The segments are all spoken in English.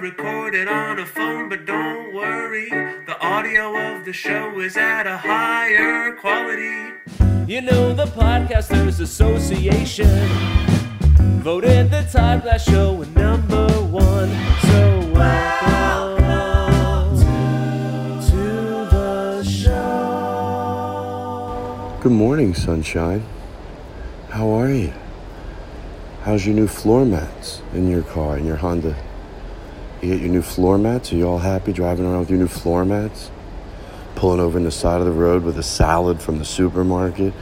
recorded on a phone, but don't worry. The audio of the show is at a higher quality. You know, the Podcasters Association voted the Todd Glass Show number one. So welcome to the show. Good morning, sunshine. How are you? How's your new floor mats in your car, in your Honda? You get your new floor mats? Are you all happy driving around with your new floor mats? Pulling over in the side of the road with a salad from the supermarket?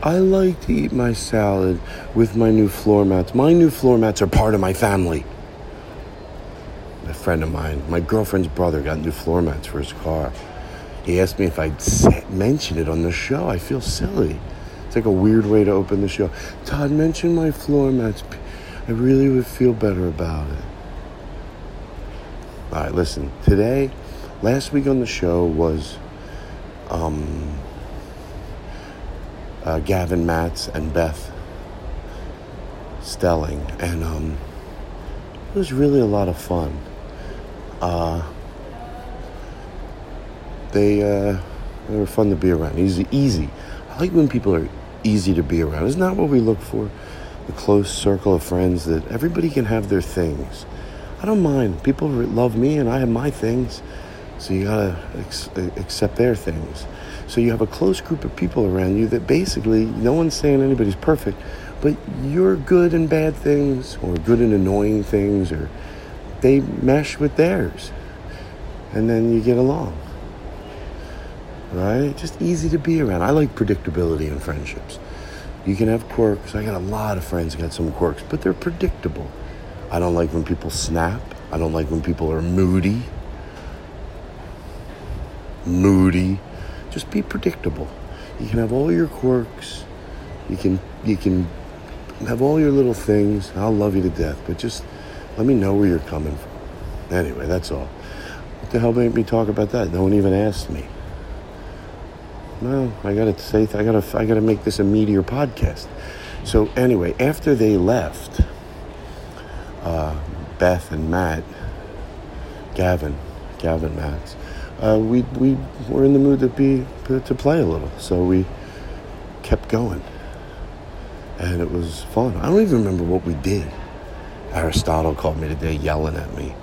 I like to eat my salad with my new floor mats. My new floor mats are part of my family. A friend of mine, my girlfriend's brother, got new floor mats for his car. He asked me if I'd mention it on the show. I feel silly. It's like a weird way to open the show. Todd, mention my floor mats. I really would feel better about it. All right, listen. Today, last week on the show was um, uh, Gavin Matts and Beth Stelling, and um, it was really a lot of fun. Uh, they uh, they were fun to be around. Easy, easy. I like when people are easy to be around. Isn't that what we look for? The close circle of friends that everybody can have their things. I don't mind. People love me, and I have my things. So you gotta ex- accept their things. So you have a close group of people around you that basically no one's saying anybody's perfect, but you're good in bad things or good in annoying things, or they mesh with theirs, and then you get along. Right? Just easy to be around. I like predictability in friendships. You can have quirks. I got a lot of friends got some quirks, but they're predictable. I don't like when people snap. I don't like when people are moody moody. Just be predictable. You can have all your quirks. You can you can have all your little things. I'll love you to death, but just let me know where you're coming from. Anyway, that's all. What the hell made me talk about that? No one even asked me. No, I gotta say, I gotta, I gotta make this a meteor podcast. So anyway, after they left, uh, Beth and Matt, Gavin, Gavin Matts, uh, we we were in the mood to be to, to play a little, so we kept going, and it was fun. I don't even remember what we did. Aristotle called me today, yelling at me.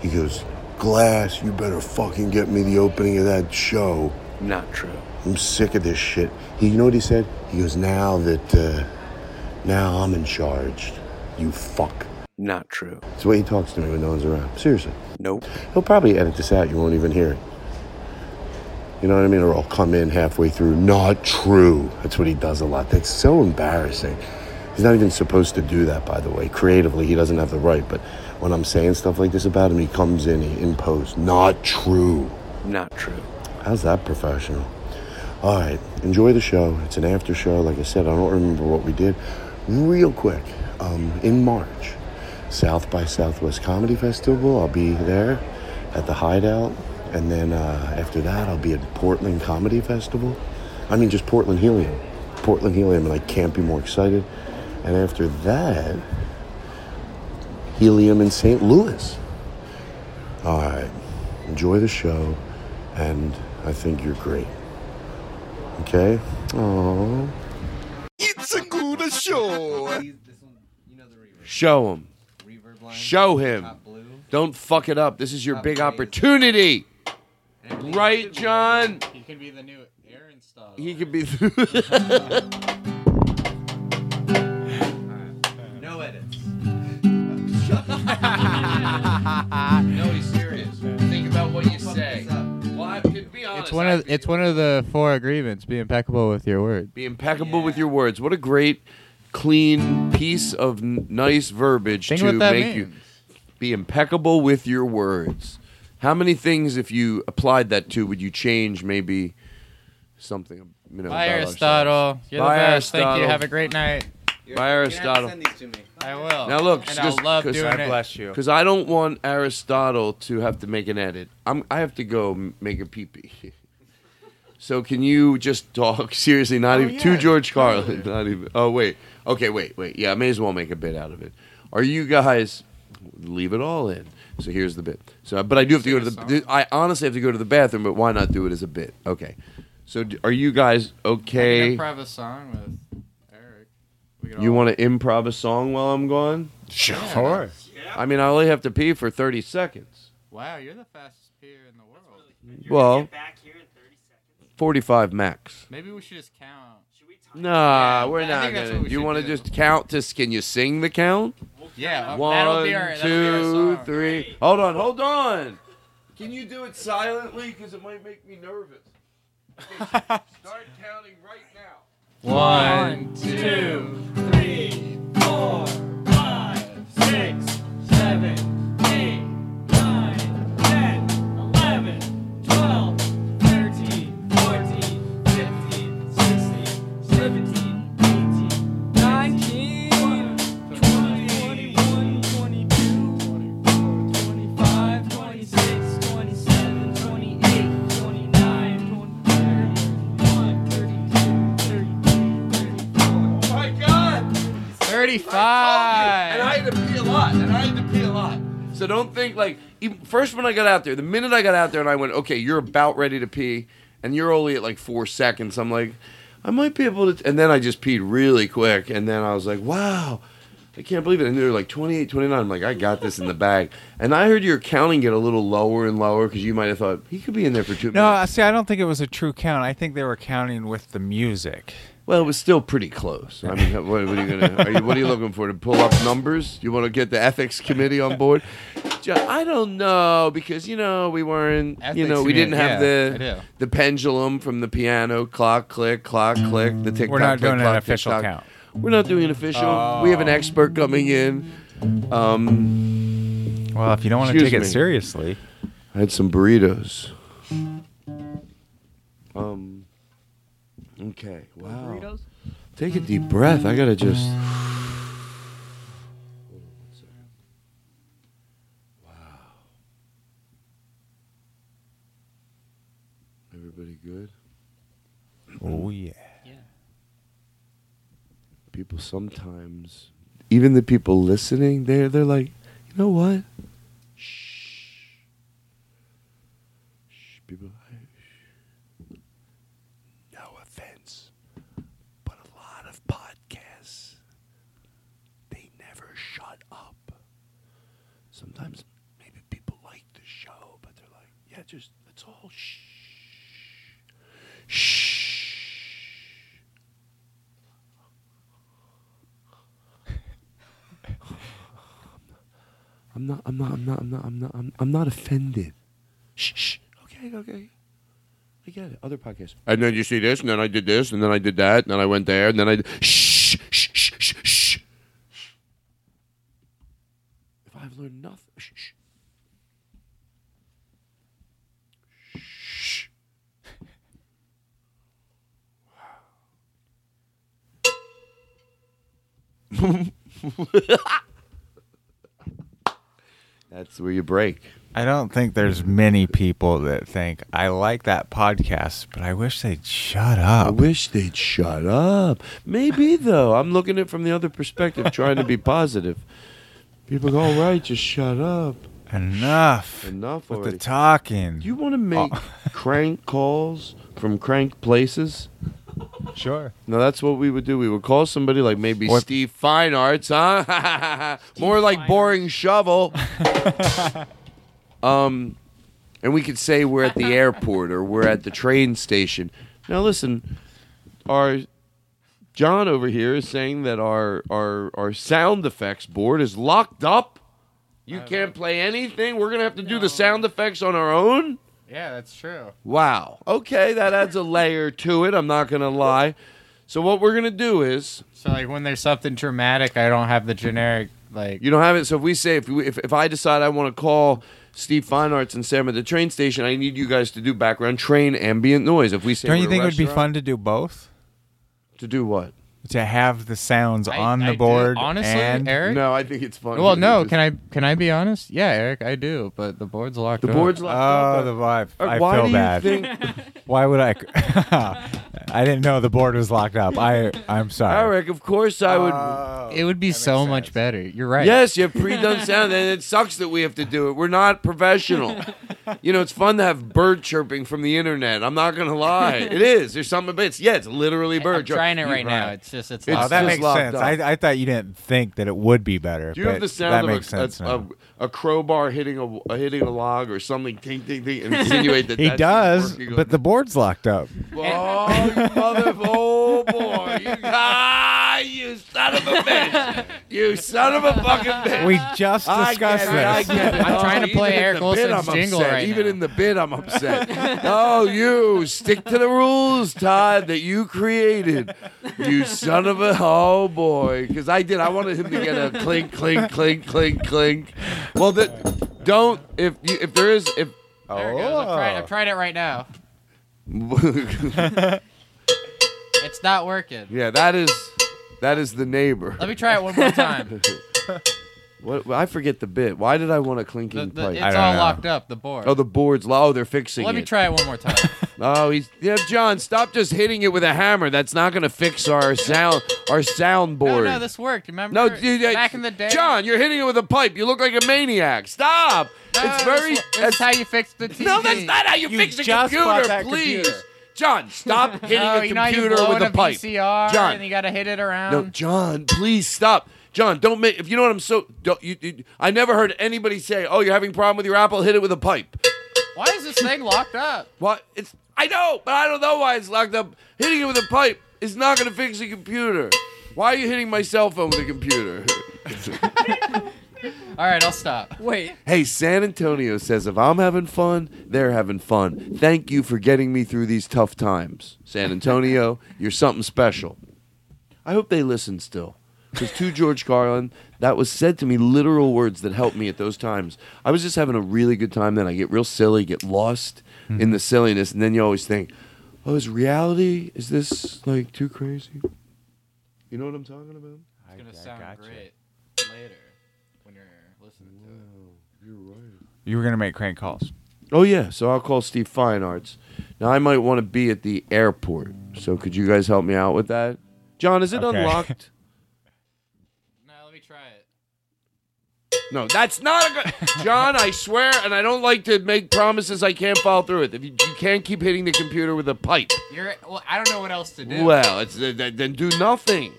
He goes, "Glass, you better fucking get me the opening of that show." Not true. I'm sick of this shit. He, you know what he said? He goes, "Now that uh, now I'm in charge, you fuck." Not true. It's the way he talks to me when no one's around. Seriously. Nope. He'll probably edit this out. You won't even hear it. You know what I mean? Or I'll come in halfway through. Not true. That's what he does a lot. That's so embarrassing. He's not even supposed to do that, by the way. Creatively, he doesn't have the right. But when I'm saying stuff like this about him, he comes in, he in post. Not true. Not true. How's that professional? All right, enjoy the show. It's an after show. Like I said, I don't remember what we did. Real quick, um, in March, South by Southwest Comedy Festival. I'll be there at the Hideout, and then uh, after that, I'll be at Portland Comedy Festival. I mean, just Portland Helium. Portland Helium, and I can't be more excited. And after that, Helium in St. Louis. All right, enjoy the show, and I think you're great. Okay? Aww. It's a good show. Show him. Show him. Don't fuck it up. This is your big opportunity. Right, John? He can be the new Aaron style. He could be. No edits. no, he's serious. Think about what you say. Well, I could be honest. It's one of it's one of the four agreements. Be impeccable with your word. Be impeccable with your words. What a great, clean piece of n- nice verbiage Think to what that make means. you be impeccable with your words. How many things, if you applied that to, would you change? Maybe something. You know, Bye, about Aristotle. ourselves? You're Bye, the best. Thank you. Aristotle. Have a great night. Bye, Aristotle. I will. Now look, and just- I'll love 'cause doing I it. bless you. Because I don't want Aristotle to have to make an edit. I'm. I have to go m- make a pee pee. So can you just talk seriously? Not oh, even to George Carlin. Not even. Oh wait. Okay. Wait. Wait. Yeah. I may as well make a bit out of it. Are you guys? Leave it all in. So here's the bit. So, but I do have to go to the. I honestly have to go to the bathroom. But why not do it as a bit? Okay. So d- are you guys I okay? can improv a song with Eric. We could You all- want to improv a song while I'm gone? Sure. I mean, I only have to pee for 30 seconds. Wow, you're the fastest peer in the world. Well, 45 max. Maybe we should just count. Nah, Yeah, we're I not think that's gonna. what we You should want to do. just count to? Can you sing the count? Yeah, One, that'll be our, that'll be our two, song. three. Hold on, hold on. Can you do it silently? Because it might make me nervous. Okay, Start counting right now. One, two, three, four, five, six, seven, 35. And I had to pee a lot. And I had to pee a lot. So don't think like even, first when I got out there, the minute I got out there and I went, okay, you're about ready to pee, and you're only at like four seconds. I'm like, I might be able to. And then I just peed really quick, and then I was like, wow. I can't believe it. And they were like 28, 29. I'm like, I got this in the bag. And I heard your counting get a little lower and lower because you might have thought he could be in there for two No, minutes. see, I don't think it was a true count. I think they were counting with the music. Well, it was still pretty close. I mean, what, what are you gonna? Are you, what are you looking for? To pull up numbers? You want to get the ethics committee on board? I don't know because you know we weren't. you know we didn't have yeah, the the pendulum from the piano clock click clock click the tick. We're not click, doing an official tick-tock. count. We're not doing an official. We have an expert coming in. Um, Well, if you don't want to take it seriously, I had some burritos. Um. Okay. Wow. Take a deep breath. I gotta just. Hold on one second. Wow. Everybody good? oh yeah. yeah. People sometimes, even the people listening, they're they're like, you know what? Shh. Shh. people. No offense, but a lot of podcasts they never shut up. Sometimes maybe people like the show, but they're like, yeah, just let's all shh, shh. I'm not. I'm not. I'm not. I'm not. I'm not. I'm, I'm not offended. Shh, shh. Okay. Okay. I get it. Other podcasts. And then you see this, and then I did this, and then I did that, and then I went there, and then I. Shh, shh, shh, shh, shh. If I've learned nothing, shh, shh. Shh. That's where you break. I don't think there's many people that think I like that podcast, but I wish they'd shut up. I wish they'd shut up. Maybe though. I'm looking at it from the other perspective, trying to be positive. People go, all right, just shut up. Enough. Enough with already. the talking. You want to make oh. crank calls from crank places? Sure? No, that's what we would do. We would call somebody like maybe Or- Steve Fine Arts, huh? More like boring shovel. um, and we could say we're at the airport or we're at the train station. Now, listen, our John over here is saying that our our our sound effects board is locked up. You can't play anything. We're gonna have to do the sound effects on our own. Yeah, that's true. Wow. Okay, that adds a layer to it. I'm not gonna lie. So what we're gonna do is So like when there's something dramatic, I don't have the generic like. you don't have it. So if we say if we, if, if I decide I want to call Steve Fine Arts and Sam at the train station, I need you guys to do background train ambient noise. If we say Don't you we're a think it would be restaurant- fun to do both? to do what? To have the sounds I- on I the do- board. honestly, and Eric. No, I think it's fun. Well, no. just- Can I can I be honest? Yeah, Eric, I do. But the board's locked. The up. board's locked up. Oh, the vibe. Uh, I why feel do you bad. think? Why would I? I didn't know the board was locked up. I I'm sorry. Eric, of course I would. Oh, It would be so sense. much better. You're right. Yes, you have pre-done sound, and it sucks that we have to do it. We're not professional. you know, it's fun to have bird chirping from the internet. I'm not gonna lie, it is. There's something, but it's yeah, it's literally bird. I'm chirp- trying it You- right now. It's just it's. It's Oh, that just makes locked sense. up. I, I thought you didn't think that it would be better. Do you have but the that sound makes of sense a, now. A, a, a crowbar hitting a, a hitting a log or something? Ting ting ting. And insinuate that he that's does, working on- but the board's locked up. Oh, you mother! Oh boy! You, ah, you son of a bitch! You son of a fucking bitch! We just I discussed get it, I this. get it. I'm trying to even play in Eric the bit, Olsen's I'm jingle upset. right Even now. in the bit, I'm upset. oh, you stick to the rules, Todd, that you created. You son of a oh boy! Because I did. I wanted him to get a clink, clink, clink, clink, clink. Well, the, don't if you, if there is if. Oh. There it goes. I'm trying, Oh. I'm trying it right now. It's not working. yeah, that is that is the neighbor. Let me try it one more time. What I forget the bit. Why did I want a The- clinking the- pipe? it's all know. locked up. The board. Oh, the board's low. Oh, they're fixing it. Let it. me try it one more time. Oh, he's yeah, John. Stop just hitting it with a hammer. That's not going to fix our sound. Our no, soundboard. no, this worked. Remember? No, dude, uh, back in the day. John, you're hitting it with a pipe. You look like a maniac. Stop. No, it's this very. wa- that's- how you fix the TV. no, that's not how you, You fix a just bought computer. that Please, computer. John, stop hitting No, a you know how you computer blow with in a pipe. VCR John. and you gotta hit it around. No, John, please stop. John, don't make. If you know what I'm so. Don't, you, you, I never heard anybody say, "Oh, you're having a problem with your Apple. Hit it with a pipe." Why is this thing locked up? What? It's I know, but I don't know why it's locked up. Hitting it with a pipe is not going to fix the computer. Why are you hitting my cell phone with a computer? All right, I'll stop. Wait. hey, San Antonio says if I'm having fun, they're having fun. Thank you for getting me through these tough times. San Antonio, you're something special. I hope they listen still. Because to George Carlin, that was said to me literal words that helped me at those times. I was just having a really good time. Then I get real silly, get lost hmm. in the silliness, and then you always think, "Oh, is reality? Is this like too crazy?" You know what I'm talking about? It's gonna sound great later when you're listening to it. You're right. You were gonna make crank calls. Oh yeah, so I'll call Steve Fine Arts. Now I might want to be at the airport. So could you guys help me out with that? John, is it Okay. unlocked? No, let me try it. No, that's not a good. John, I swear, and I don't like to make promises I can't follow through with. If you, you can't keep hitting the computer with a pipe, You're. Well, I don't know what else to do. well, it's then, then do nothing.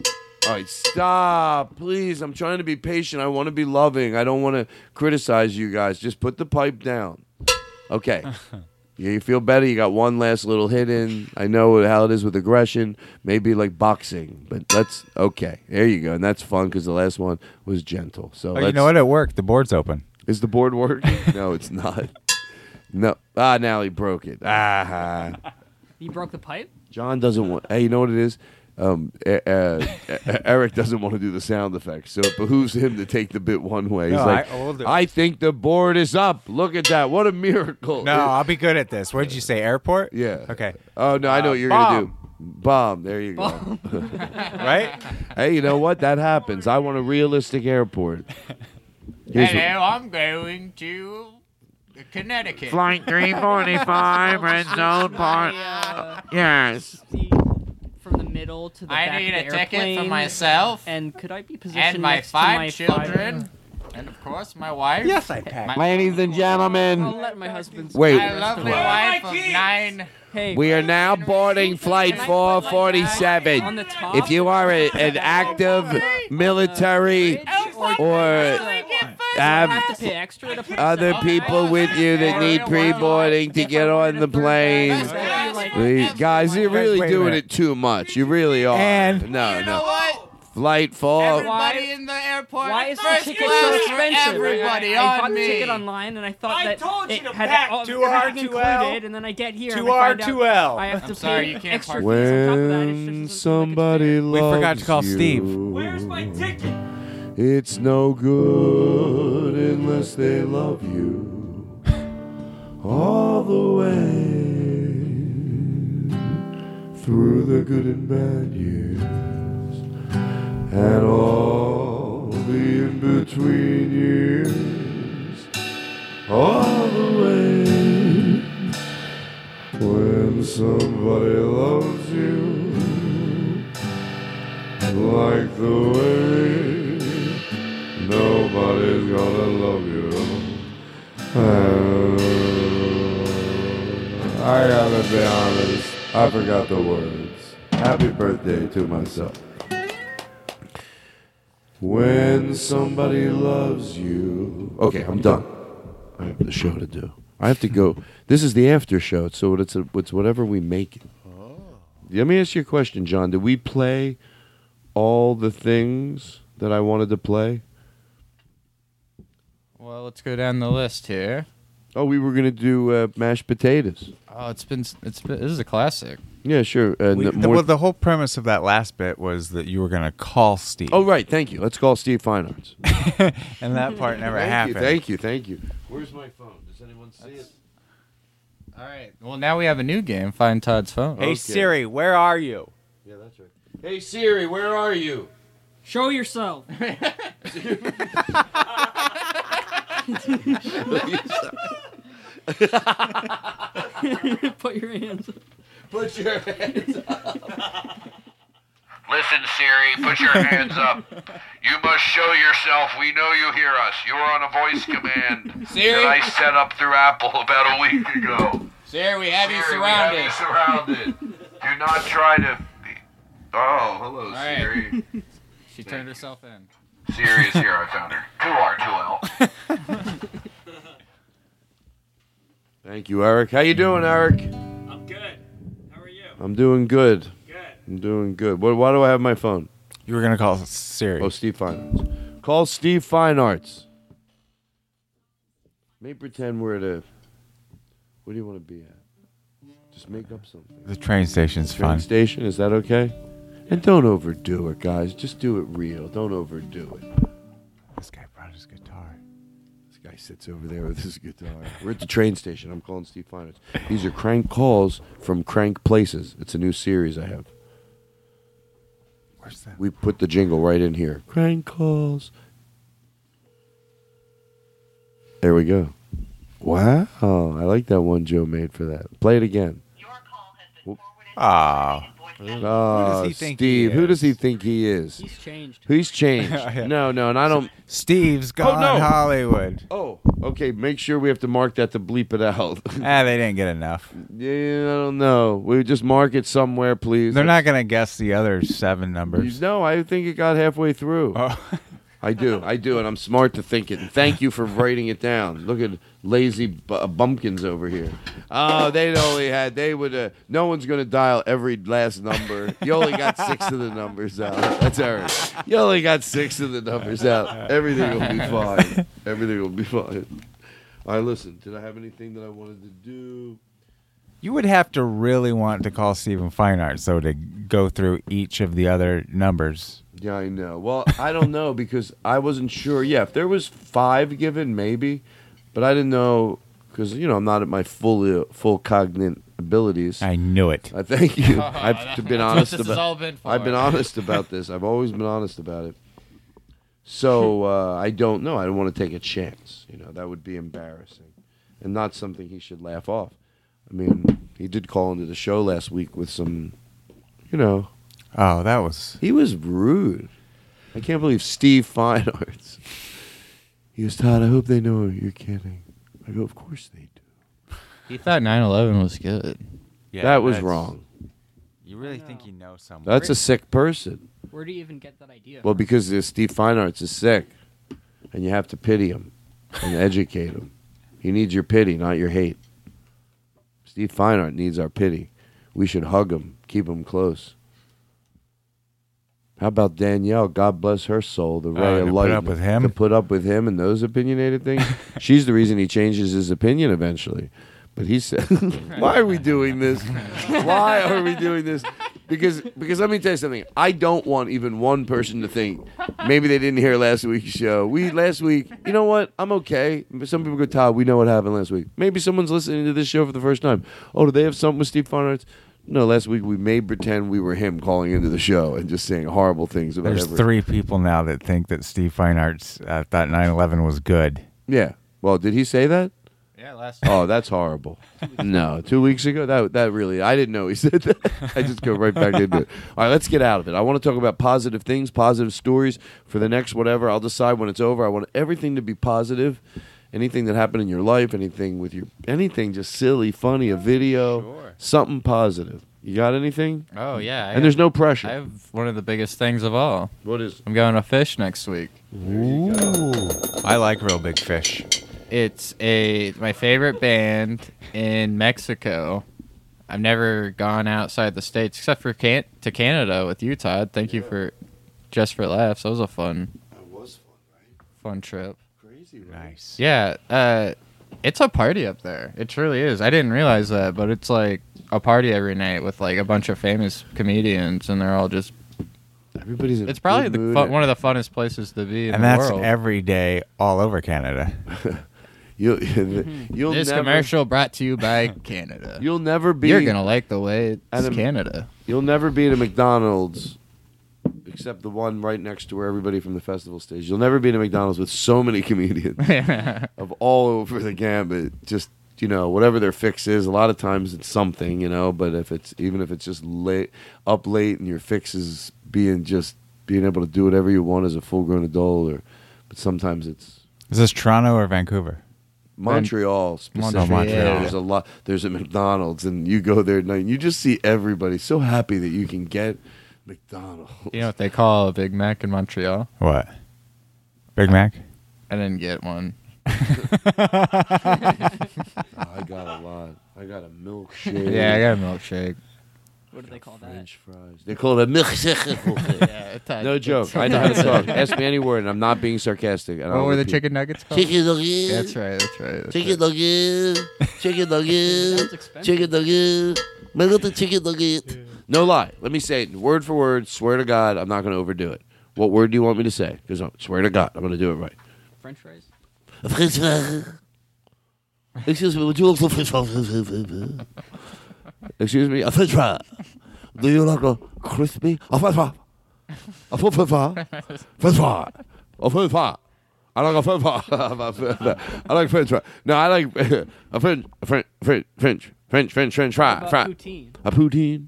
All right, stop, please. I'm trying to be patient. I want to be loving. I don't want to criticize you guys. Just put the pipe down. Okay. Yeah, you feel better. You got one last little hit in. I know how it is with aggression. Maybe like boxing, but that's okay. There you go, and that's fun because the last one was gentle. So Oh, you let's- know what? It worked. The board's open. Is the board working? no, it's not. No. Ah, now he broke it. Ah. He broke the pipe? John doesn't want. Hey, you know what it is? Um, uh, uh, Eric doesn't want to do the sound effects, so it behooves him to take the bit one way. He's No, like, I- we'll do it. I think the board is up. Look at that! What a miracle! No, I'll be good at this. What did you say? Airport? Yeah. Okay. Oh no, I know Uh, what you're gonna do. Bomb. There you go. Right? hey, you know what? That happens. I want a realistic airport. Here's what- Hello, I'm going to Connecticut. Flight 345, red zone part. Yes. From the middle to the I back need of a the ticket for myself And could I be positioned and my next five to my children, and of course my wife. Yes, I can. My, Ladies and I'll gentlemen, let my husband. Wait. my lovely wife of nine. Hey, we are now boarding flight 447. on. If you are a, an oh, active military or have have pay extra to other people with you that need pre-boarding to get on the plane, please- guys, you're really doing it too much. You really are. And- no, You know no. what? Flight four. Everybody in the airport. Why is the first ticket class so expensive? Everybody I, I on bought me. the ticket online and I thought I that told you it to had pack all, two R, everything two L, included, and then I get here two and I R, two L. I have to I'm sorry, pay you can't extra park fees on top of that. It just When doesn't We forgot to call you, Steve. Where's my ticket? It's no good unless they love you all the way through the good and bad years and all the in between years, all the way when somebody loves you like the way nobody's gonna love you. Uh, I gotta be honest, I forgot the words. Happy birthday to myself. When somebody loves you. Okay, I'm done. I have the show to do. I have to go. This is the after show, so it's a, it's whatever we make it. Oh. Let me ask you a question, John. Did we play all the things that I wanted to play? Well, let's go down the list here. Oh, we were gonna do uh, mashed potatoes. Oh, it's been it's been this is a classic. Yeah, sure. Uh, We- the, more- well, the whole premise of that last bit was that you were going to call Steve. oh, right. Thank you. Let's call Steve Fine Arts. and that part never thank happened. you. Thank you. Thank you. Where's my phone? Does anyone see it? All right. Well, now we have a new game. Find Todd's phone. Hey Okay. Siri, where are you? Yeah, that's right. Hey Siri, where are you? Show yourself. Put your hands. up. Put your hands up. Listen, Siri, put your hands up. You must show yourself. We know you hear us. You are on a voice command Siri? that I set up through Apple about a week ago. Siri, we have you Siri, surrounded. We have you surrounded. Do not try to. Oh, hello, right. Siri. She turned herself in. Siri is here. I found her. Two R, two L. Thank you, Eric. How you doing, Eric? I'm good. How are you? I'm doing good. Good. I'm doing good. What, why do I have my phone? You were going to call Siri. Oh, Steve Fine Arts. Call Steve Fine Arts. May pretend we're at a. Where do you want to be at? Just make up something. the train station's fine. Train fun. station. Is that okay? And don't overdo it, guys. Just do it real. Don't overdo it. This guy brought his guitar. This guy sits over there with his guitar. We're at the train station. I'm calling Steve Fine Arts. These are crank calls from Crank Places. It's a new series I have. Where's that? We put the jingle right in here. Crank calls. There we go. Wow, I like that one Joe made for that. Play it again. Your call has been forwarded. Ah, Oh, he think Steve. he Who does he think he is? He's changed. He's changed. Yeah. No, no, and I don't. Steve's gone no. Hollywood. Oh, okay. Make sure we have to mark that to bleep it out. Ah, they didn't get enough. yeah, I don't know. We just mark it somewhere, please. They're not gonna guess the other seven numbers. No, I think it got halfway through. Oh. I do, I do, and I'm smart to think it. And thank you for writing it down. Look at lazy uh, bumpkins over here. Oh, they only had. They would. Uh, no one's gonna dial every last number. You only got six of the numbers out. That's right. You only got six of the numbers out. Everything will be fine. Everything will be fine. All right, listen. Did I have anything that I wanted to do? You would have to really want to call Stephen Fine Arts though to go through each of the other numbers. Yeah, I know. Well, I don't know because I wasn't sure. Yeah, if there was five given, maybe, but I didn't know because you know I'm not at my full uh, full cognate abilities. I knew it. I thank you. I've been honest about. been I've been honest about this. I've always been honest about it. So uh, I don't know. I don't want to take a chance. You know that would be embarrassing, and not something he should laugh off. I mean, he did call into the show last week with some, you know, Oh, that was he was rude. I can't believe Steve Fine Arts. He goes, Todd, I hope they know you're kidding. I go, of course they do. He thought 9/11 was good. yeah, that was that's- wrong. You really think you know someone? That's a sick person. Where do you even get that idea? Well, because uh, Steve Fine Arts is sick, and you have to pity him and educate him. He needs your pity, not your hate. Steve Fine Art needs our pity. We should hug him, keep him close. How about Danielle? God bless her soul, the oh, ray Oh, of to put up with him? To put up with him and those opinionated things. She's the reason he changes his opinion eventually. But he said, "Why are we doing this? Why are we doing this? Because because let me tell you something. I don't want even one person to think maybe they didn't hear last week's show. We last week, you know what? I'm okay. Some people go, Todd, we know what happened last week. Maybe someone's listening to this show for the first time. Oh, do they have something with Steve Fine Arts? No, last week we made pretend we were him calling into the show and just saying horrible things about There's three people now that think that Steve Fine Arts uh, thought 9/11 was good. Yeah. Well, did he say that? Yeah, last. Oh, that's horrible. no, two weeks ago. That that really, I didn't know he said that. I just go right back into it. All right, let's get out of it. I want to talk about positive things, positive stories for the next whatever. I'll decide when it's over. I want everything to be positive. Anything that happened in your life, anything with your, anything just silly, funny, a video, something positive. You got anything? Oh yeah, I and there's no pressure. I have one of the biggest things of all. What is? I'm going to fish next week. Ooh, I like real big fish. It's a my favorite band in Mexico. I've never gone outside the states except for can- to Canada with you, Todd. Thank you for just for laughs. That was a fun, That was fun, right? fun trip. Crazy, Nice. Yeah, uh, it's a party up there. It truly is. I didn't realize that, but it's like a party every night with like a bunch of famous comedians, and they're all just. Everybody's in It's probably the fun, one of the funnest places to be in and the that's world. every day all over Canada. You'll, mm-hmm. you'll this never, commercial brought to you by Canada. You'll never be. You're gonna like the way it's Adam- Canada. You'll never be at a McDonald's, except the one right next to where everybody from the festival stays. You'll never be at a McDonald's with so many comedians of all over the gambit. Just you know, whatever their fix is. A lot of times it's something, you know. But if it's even if it's just late, up late, and your fix is being just being able to do whatever you want as a full grown adult, or but sometimes it's Is this Toronto or Vancouver? Montreal specifically. Oh, Montreal. There's a lot. There's a McDonald's, and you go there at night. And you just see everybody so happy that you can get McDonald's. You know what they call a Big Mac in Montreal? What? Big Mac? I didn't get one. I got a lot. I got a milkshake. Yeah, I got a milkshake. What do they call that? French fries. They call it a milkshake. Yeah, no joke. I know how to talk. Ask me any word, and I'm not being sarcastic. and What I'll were the repeat. chicken nuggets called? Chicken nuggets. That's right. That's right. That's Chicken right. nugget. Chicken nugget. Sounds expensive. Chicken nugget. My little chicken nugget. No lie. Let me say it word for word. Swear to God, I'm not going to overdo it. What word do you want me to say? Because I swear to God, I'm going to do it right. French fries. French fries. Excuse me, would you like some French fries? Excuse me, a French fry. Do you like a crispy? A French fry. A French fry. French fry. A French fry. I like a French fry. I like French fry. No, I like a French, a French, French, French, French, French, French fry. What fry. poutine? A poutine.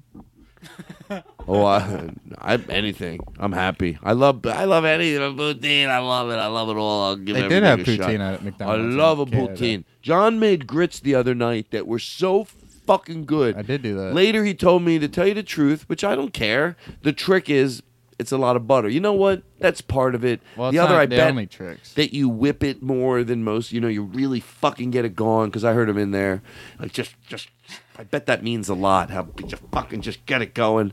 oh, I, I anything. I'm happy. I love I love anything. A Poutine. I love it. I love it all. I'll give They did have a shot. poutine at McDonald's I love a Canada. poutine. John made grits the other night that were so fucking good. I did do that. Later, he told me to tell you the truth, which I don't care. The trick is it's a lot of butter. You know what? That's part of it. Well, the other, I the bet only tricks. that you whip it more than most. You know, you really fucking get it going. Because I heard him in there, like just, just. I bet that means a lot. How you fucking just get it going.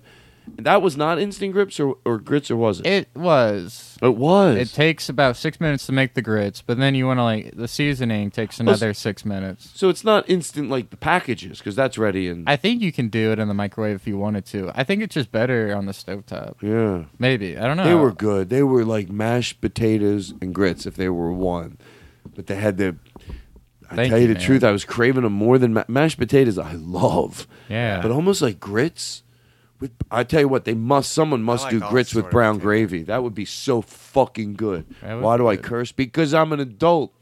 And that was not instant grips or, or grits, or was it? It was. It was. It takes about six minutes to make the grits, but then you want to like the seasoning takes another six minutes. so it's not instant like the packages because that's ready and I think you can do it in the microwave if you wanted to. I think it's just better on the stovetop. yeah. Maybe I don't know. They were good. They were like mashed potatoes and grits if they were one, but they had the. I Thank tell you you, the man. truth, I was craving them more than ma- mashed potatoes. I love, Yeah. but almost like grits. With I tell you what, they must. Someone must like do grits with brown gravy. That would be so fucking good. Why be do I curse? Because I'm an adult.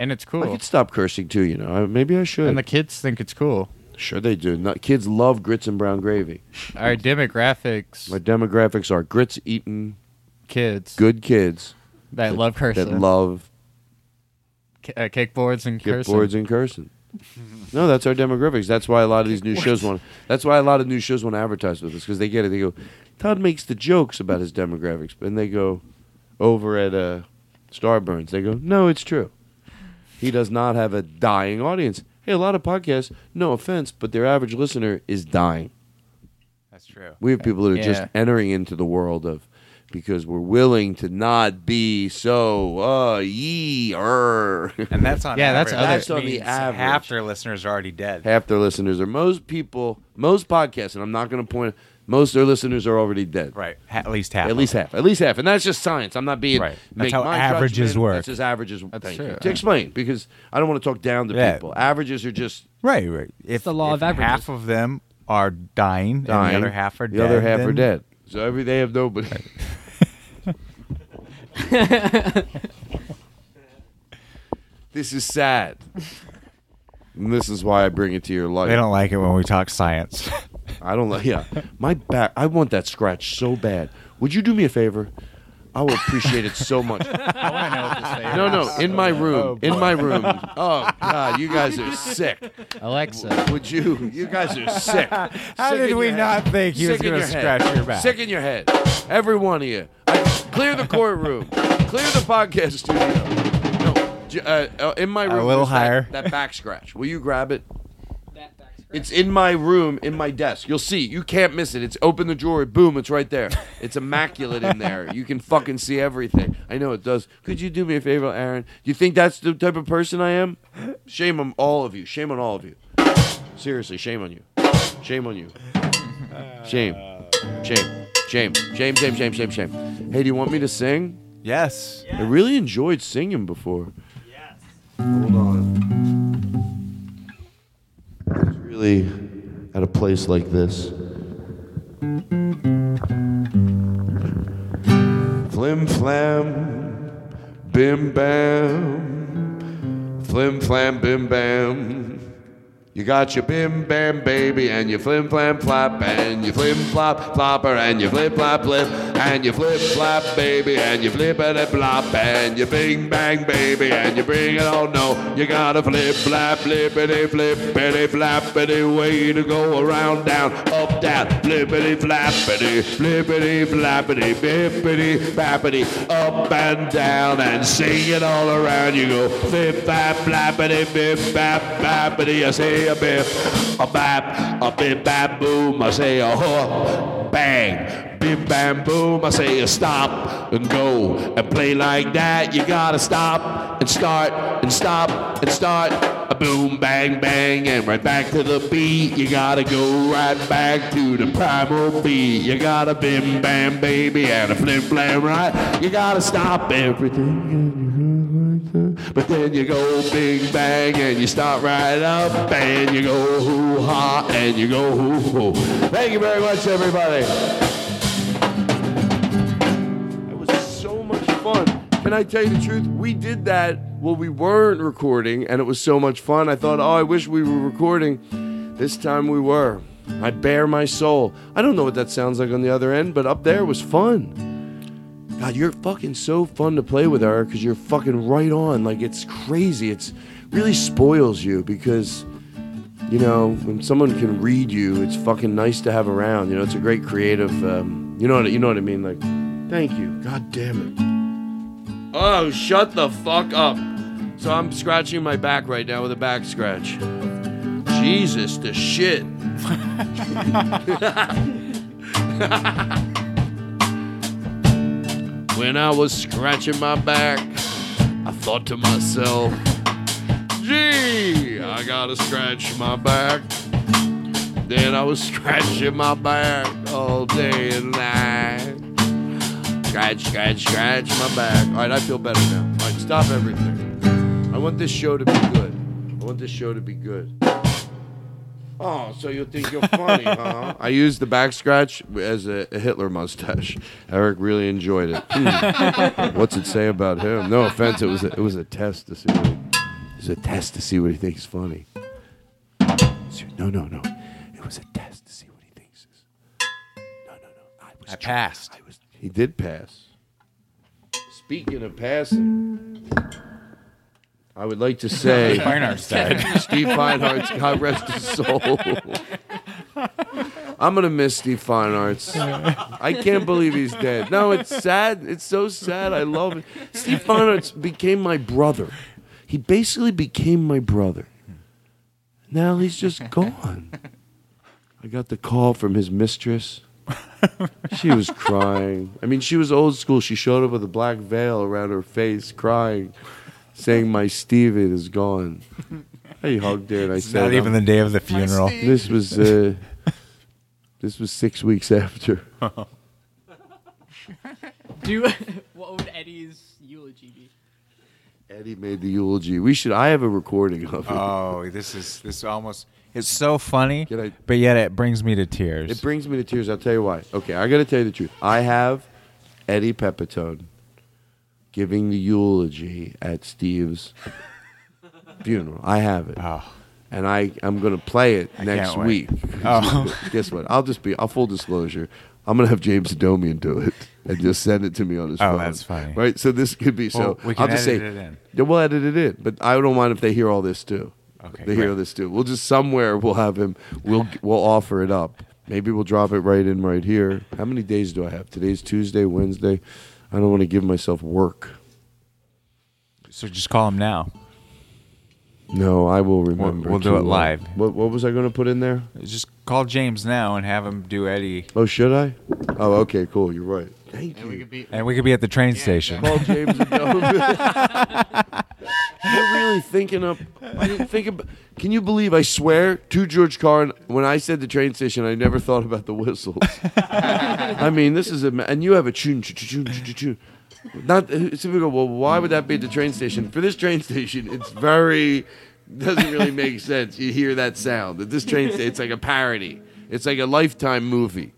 and it's cool. I could stop cursing too. You know, maybe I should. And the kids think it's cool. sure they do. Not, kids love grits and brown gravy. Our demographics, My demographics are grits eating kids good kids that love cursing, that love K- uh, kickboards and cursing. Kickboards and cursing. no, that's our demographics. That's why a lot of these new shows want. That's why a lot of new shows want to advertise with us because they get it. They go, Todd makes the jokes about his demographics, and they go over at uh, Starburns. They go, no, it's true. He does not have a dying audience. Hey, a lot of podcasts. No offense, but their average listener is dying. That's true. We have people that are just Yeah. entering into the world of because we're willing to not be so uh yee er. And that's on Yeah, that's average. other- That's on the means average. Half their listeners are already dead. half their listeners are most people most podcasts and i'm not going to point most of their listeners are already dead Right. At least half. at least half at least half and that's just science i'm not being Right. That's make how my averages judgment. work. that's just averages That's thank true. you. to explain because i don't want to talk down to Yeah. people averages are just Right, right. If the law if of averages. half of them are dying, dying and the other half are the dead. other half are dead so every they have nobody this is sad and this is why i bring it to your life They don't like it when we talk science. I don't like. Yeah, my back. I want that scratch so bad. Would you do me a favor? I will appreciate it so much. I want to know what this No, no, in my room. in my room. Oh God, you guys are sick. Alexa. Would you? You guys are sick. How Sick did in we your not think he was Sick in gonna your head. scratch your back? Sick in your head. Every one of you. I, clear the courtroom. Clear the podcast studio. No, j- uh, uh, in my room. A little there's that- higher. That, back scratch. Will you grab it? It's in my room, in my desk. You'll see. You can't miss it. It's open the drawer. Boom, it's right there. It's immaculate in there. You can fucking see everything. I know it does. Could you do me a favor, Aaron? Do you think that's the type of person I am? Shame on all of you. Shame on all of you. Seriously, shame on you. Shame on you. Shame. Shame. Shame. Shame, shame, shame, shame, shame. Hey, do you want me to sing? yes. I really enjoyed singing before. Yes. Hold on. Really at a place like this. Flim flam, bim bam. Flim flam, bim bam. You got your bim bam baby and your flim flam flap and your flim flop flopper and your flip flop flip and your flip flap baby and your flip and flop and your bing bang baby and you bring it on. No you got a flip flap flippity flippity flappity way to go around down up down flippity flappity flippity flappity bippity bappity up and down and sing it all around. You go flip flap flappity bip bap bappity I say a bip a bap a bip bap boom I say a huh bang bim bam boom I say stop and go. And play like that you gotta stop and start and stop and start a boom bang bang and right back to the beat you gotta go right back to the primal beat you gotta bim bam baby and a flim flam right you gotta stop everything but then you go big bang and you start right up and you go hoo ha and you go hoo hoo. Thank you very much, everybody. Can I tell you the truth? We did that while we weren't recording, and it was so much fun. I thought, oh, I wish we were recording. This time we were. I bare my soul. I don't know what that sounds like on the other end, but up there was fun. God, you're fucking so fun to play with, Eric, because you're fucking right on. Like it's crazy. It's really spoils you because you know when someone can read you, it's fucking nice to have around. You know, it's a great creative. Um, you know what you know what I mean? Like, thank you. God damn it. Oh, shut the fuck up. So I'm scratching my back right now with a back scratch. Jesus, the shit. when I was scratching my back, I thought to myself, gee, I gotta scratch my back. Then I was scratching my back all day and night. Scratch, scratch, scratch my back. All right, I feel better now. All right, stop everything. I want this show to be good. I want this show to be good. Oh, so you think you're funny, huh? I used the back scratch as a, a Hitler mustache. Eric really enjoyed it. Hmm. What's it say about him? No offense, it was a, it was a test to see. What he, it was a test to see what he thinks funny. No, no, no. It was a test to see what he thinks is. No, no, no. I was. I passed. I was. He did pass. Speaking of passing, I would like to say Fine Arts died. Steve Fine Arts God rest his soul. I'm gonna miss Steve Fine Arts. I can't believe he's dead. No, it's sad. It's so sad. I love it. Steve Fine Arts became my brother. He basically became my brother. Now he's just gone. I got the call from his mistress. She was crying. I mean, she was old school. She showed up with a black veil around her face, crying, saying, "My Steven is gone." I hugged her and I It's said, not even the day of the funeral. This was uh, this was six weeks after. Do what would Eddie's eulogy be? Eddie made the eulogy. We should. I have a recording of it. Oh, this is this almost. It's so funny, I- but yet it brings me to tears. It brings me to tears. I'll tell you why. Okay, I got to tell you the truth. I have Eddie Pepitone giving the eulogy at Steve's funeral. I have it. Oh. And I, I'm going to play it I next week. Oh. Guess what? I'll just be, I'll full disclosure. I'm going to have James Adomian do it and just send it to me on his Oh, phone. that's funny. Right? So this could be, so Well, we can I'll just edit say, it in. Yeah, we'll edit it in. But I don't mind if they hear all this too. Okay, They hear great. this too. We'll just somewhere we'll have him. We'll we'll offer it up. Maybe we'll drop it right in right here. How many days do I have? Today's Tuesday, Wednesday. I don't want to give myself work. So just call him now. No, I will remember. we'll do it uh, live. What what was I going to put in there? Just call James now and have him do Eddie. Oh, should I? Oh, okay, cool. You're right. Thank you. And we could be at the train station. Call James Adomian. You're really thinking up. I didn't think about. Can you believe? I swear to George Carlin, when I said the train station, I never thought about the whistles. I mean, this is a and you have a tune, tune, tune, tune. Not so we go. Well, why would that be at the train station? For this train station, it's very doesn't really make sense. You hear that sound at this train station. It's like a parody. It's like a lifetime movie.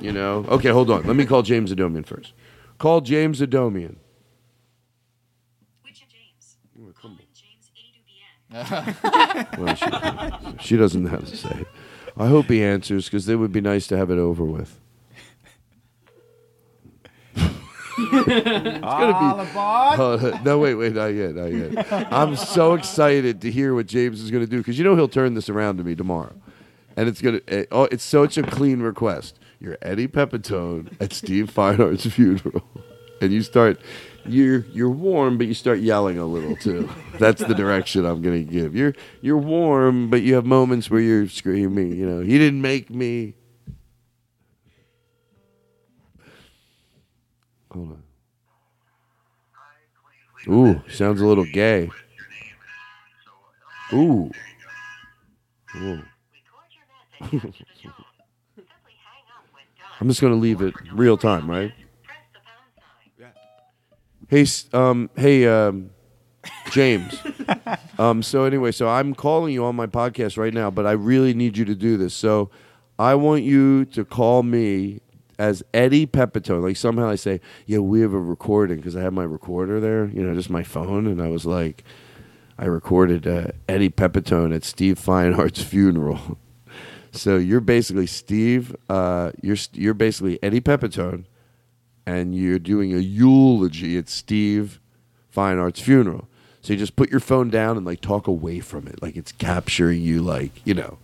You know. Okay, hold on. Let me call James Adomian first. Call James Adomian. Well, she, she doesn't know how to say it. I hope he answers because it would be nice to have it over with. it's gonna be. Oh, no, wait, wait, not yet, not yet. I'm so excited to hear what James is gonna do because you know he'll turn this around to me tomorrow, and it's gonna. eh, Oh, it's such a clean request. You're Eddie Pepitone at Steve Fine Arts funeral, and you start. You're you're warm, but you start yelling a little too. That's the direction I'm gonna give. You're you're warm, but you have moments where you're screaming. You know, he didn't make me. Hold on. Ooh, sounds a little gay. Ooh. Ooh. I'm just gonna leave it real time, right? Hey, um, hey, um, James. um, so anyway, so I'm calling you on my podcast right now, but I really need you to do this. So I want you to call me as Eddie Pepitone. Like somehow I say, yeah, we have a recording because I have my recorder there, you know, just my phone, and I was like, I recorded uh, Eddie Pepitone at Steve Fine Arts funeral. So you're basically Steve. Uh, you're you're basically Eddie Pepitone, and you're doing a eulogy at Steve Fine Arts funeral. So you just put your phone down and like talk away from it, like it's capturing you, like you know,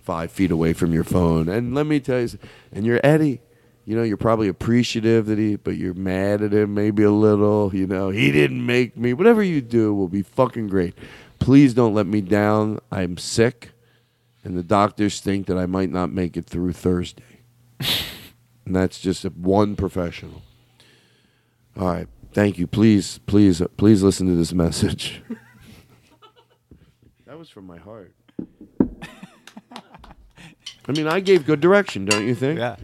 five feet away from your phone. And let me tell you, and you're Eddie. You know, you're probably appreciative that he, but you're mad at him maybe a little. You know, he didn't make me. Whatever you do will be fucking great. Please don't let me down. I'm sick and the doctors think that I might not make it through Thursday. and that's just one professional. All right. Thank you. Please, please, uh, please listen to this message. that was from my heart. I mean, I gave good direction, don't you think? Yeah.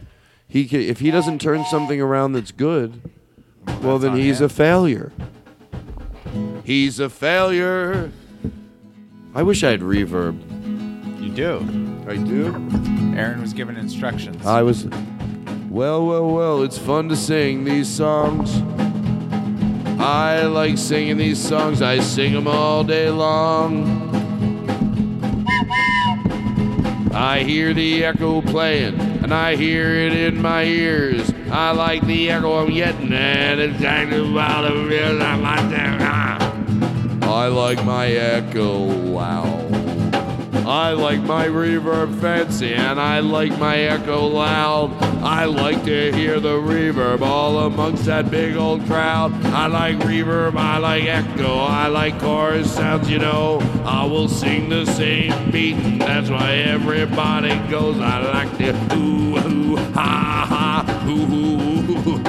He ca if he doesn't turn something around that's good, well, then on he's him. a failure. He's a failure. I wish I had reverb. You do. I do. Aaron was given instructions. I was. Well, well, well, it's fun to sing these songs. I like singing these songs, I sing them all day long. I hear the echo playing, and I hear it in my ears. I like the echo I'm getting, and it's kind of a real I like. I like my echo, wow. I like my reverb fancy and I like my echo loud. I like to hear the reverb all amongst that big old crowd. I like reverb, I like echo, I like chorus sounds, you know. I will sing the same beat that's why everybody goes. I like the ooh, ooh, ha, ha, ooh, ooh.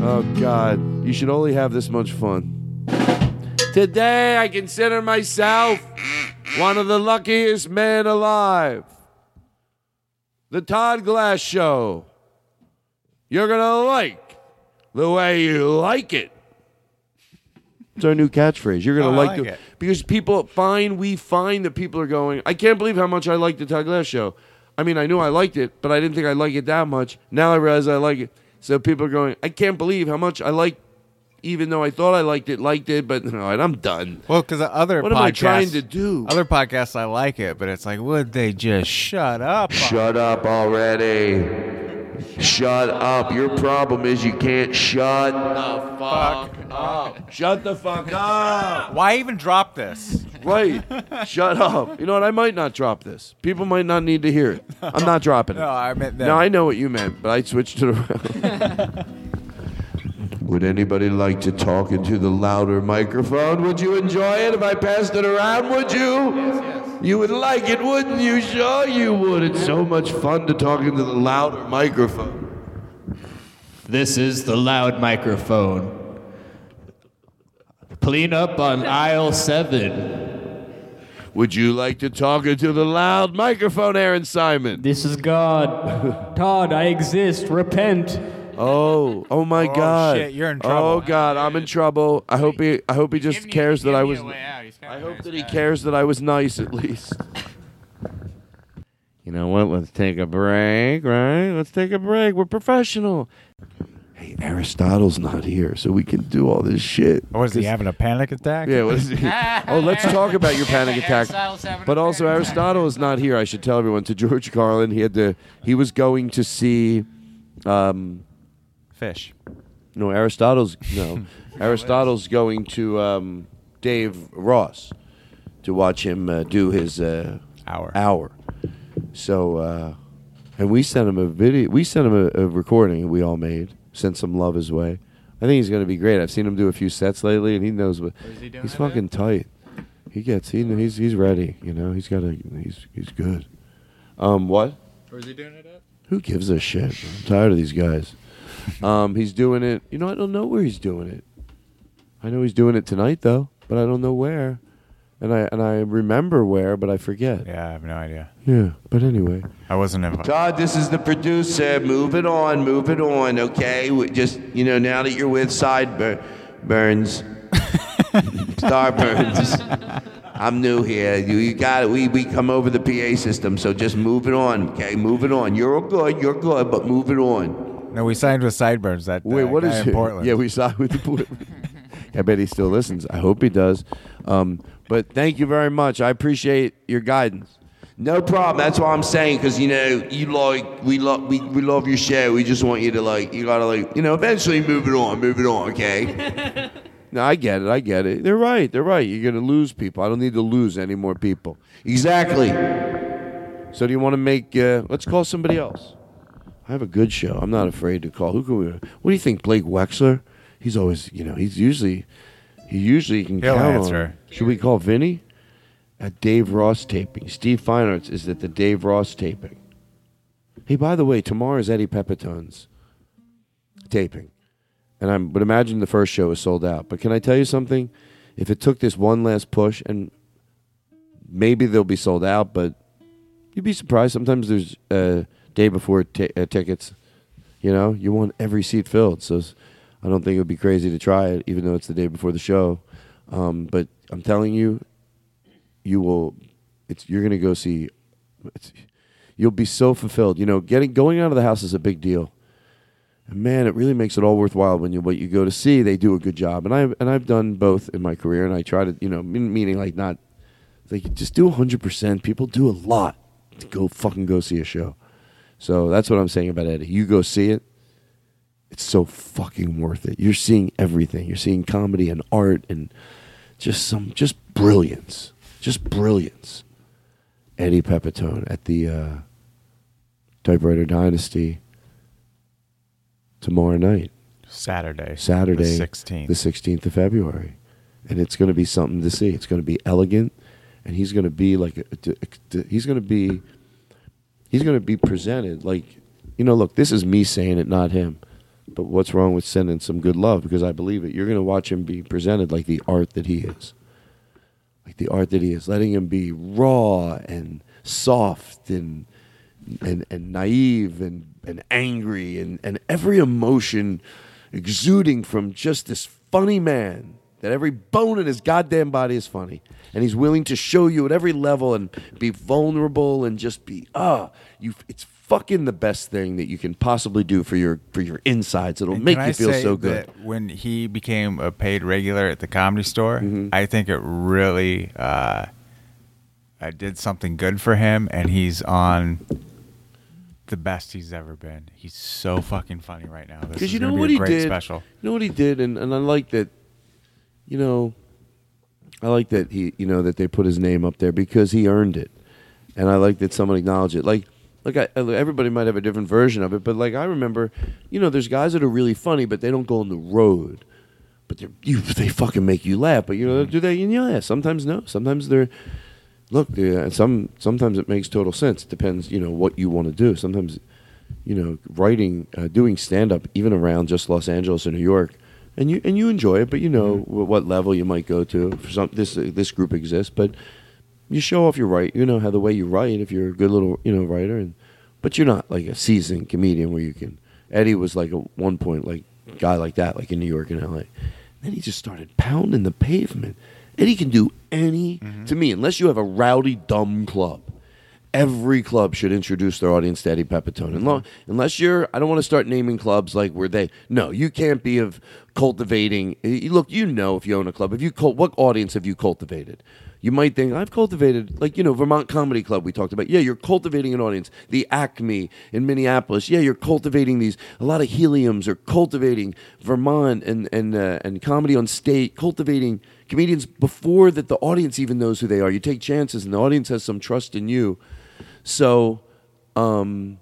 Oh, God. You should only have this much fun. Today, I consider myself one of the luckiest men alive. The Todd Glass Show. You're going to like the way you like it. It's our new catchphrase. You're going Oh, to like, like it. because people find we find that people are going. I can't believe how much I like the Todd Glass Show. I mean, I knew I liked it, but I didn't think I like it that much. Now I realize I like it. So people are going. I can't believe how much I like, even though I thought I liked it, liked it. But all right, I'm done. Well, because other What podcasts, am I trying to do? Other podcasts, I like it, but it's like, would they just shut up? Shut up already. Shut up. Your problem is you can't shut the fuck up. Shut the fuck up. Why even drop this? Right. Shut up. You know what? I might not drop this. People might not need to hear it. I'm not dropping it. No, I meant that. No, I know what you meant, but I switched it around. Would anybody like to talk into the louder microphone? Would you enjoy it if I passed it around? Would you? You would like it, wouldn't you? Sure, you would. It's so much fun to talk into the louder microphone. This is the loud microphone. Clean up on aisle seven. Would you like to talk into the loud microphone, Aaron Simon? This is God. Todd, I exist. Repent. Oh, oh my Oh, God! shit, you're in trouble. Oh. God, I'm in trouble. I hope he, I hope he just cares that I was. I hope that he cares that I was nice at least. You know what? Let's take a break, right? Let's take a break. We're professional. Hey, Aristotle's not here, so we can do all this shit. Or was he 'Cause- having a panic attack? Yeah, what is he? oh, let's talk about your panic attack. But also, Aristotle is not here. I should tell everyone. To George Carlin, he had to. He was going to see. Um, Fish. no, Aristotle's no. Aristotle's going to um, Dave Ross to watch him uh, do his uh, Hour. hour. So, uh, and we sent him a video. We sent him a, a recording we all made. Sent some love his way. I think he's going to be great. I've seen him do a few sets lately, and he knows what. Where's he doing he's it fucking tight. He gets. He he's he's ready. You know. He's got a. He's he's good. Um. What? Where's he doing it at? Who gives a shit? I'm tired of these guys. Um, he's doing it. You know, I don't know where he's doing it. I know he's doing it tonight though, but I don't know where. And I and I remember where, but I forget. Yeah, I have no idea. Yeah, but anyway. I wasn't invited. Todd, this is the producer. Move it on, move it on, okay? We- Just you know, now that you're with Sideburns, Starburns. I'm new here. You, you got it. We, we come over the PA system, so just move it on, okay? Move it on. You're good, you're good, but move it on. No, we signed with Sideburns. That Wait, uh, what guy is in it? Portland? Yeah, we signed with the Portland. I bet he still listens. I hope he does. Um, but thank you very much. I appreciate your guidance. No problem. That's what I'm saying. Because you know, you like we love we, we love your show. We just want you to like you gotta like you know eventually move it on, move it on. Okay. no, I get it. I get it. They're right. They're right. You're gonna lose people. I don't need to lose any more people. Exactly. So do you want to make? Uh, let's call somebody else. I have a good show. I'm not afraid to call. Who can we? What do you think, Blake Wexler? He's always, you know, he's usually, he usually can He'll count answer. on. Should we call Vinny? At Dave Ross taping. Steve Fine Arts is at the Dave Ross taping. Hey, by the way, tomorrow is Eddie Pepitone's taping, and I'm. But imagine the first show is sold out. But can I tell you something? If it took this one last push, and maybe they'll be sold out, but you'd be surprised. Sometimes there's uh, day before t- uh, tickets. You know, you want every seat filled. So I don't think it would be crazy to try it, even though it's the day before the show. Um, but I'm telling you, you will. It's you're gonna go see. You'll be so fulfilled. You know, getting going out of the house is a big deal. And man, it really makes it all worthwhile when you what you go to see. They do a good job, and I and I've done both in my career, and I try to you know meaning like not like just do hundred percent. People do a lot to go fucking go see a show. So that's what I'm saying about Eddie. You go see it. It's so fucking worth it. You're seeing everything. You're seeing comedy and art and just some just brilliance. Just brilliance. Eddie Pepitone at the uh, Typewriter Dynasty tomorrow night. Saturday. Saturday, The 16th. the 16th of February, and it's going to be something to see. It's going to be elegant, and he's going to be like a, he's going to be he's going to be presented like you know. Look, this is me saying it, not him. But what's wrong with sending some good love? Because I believe it. You're going to watch him be presented like the art that he is, like the art that he is, letting him be raw and soft and and, and naive and, and angry and, and every emotion exuding from just this funny man that every bone in his goddamn body is funny and he's willing to show you at every level and be vulnerable and just be ah you it's fucking the best thing that you can possibly do for your for your insides it'll And make you I feel so good that When he became a paid regular at the comedy store, Mm-hmm. I think it really uh, I did something good for him, and he's on the best he's ever been. He's so fucking funny right now. This Because you know what he did. Special. You know what he did, and, and I like that. You know, I like that he, you know, that they put his name up there because he earned it, and I like that someone acknowledged it. Like, like I, everybody might have a different version of it, but like I remember, you know, there's guys that are really funny, but they don't go on the road. But they you they fucking make you laugh. But you know, do they? And yeah, sometimes no. Sometimes they're look. they- uh, Some sometimes it makes total sense. It depends, you know, what you want to do. Sometimes you know, writing, uh, doing stand up, even around just Los Angeles or New York, and you and you enjoy it, but you know wh- what level you might go to. For some, this uh, this group exists, but you show off your write. You know how the way you write, if you're a good little you know writer, and but you're not like a seasoned comedian where you can. Eddie was like a one point like guy like that, like in New York and L.A. Then he just started pounding the pavement. Eddie can do any to me, unless you have a rowdy dumb club every club should introduce their audience to Eddie Pepitone. Lo- unless you're, I don't want to start naming clubs like where they, no, you can't be of cultivating. Look, you know, if you own a club, if you what audience have you cultivated? You might think I've cultivated, like you know, Vermont Comedy Club. We talked about. Yeah, you're cultivating an audience. The Acme in Minneapolis. Yeah, you're cultivating these. A lot of heliums are cultivating Vermont and and uh, and comedy on state, cultivating comedians before that the audience even knows who they are. You take chances, and the audience has some trust in you. So, um,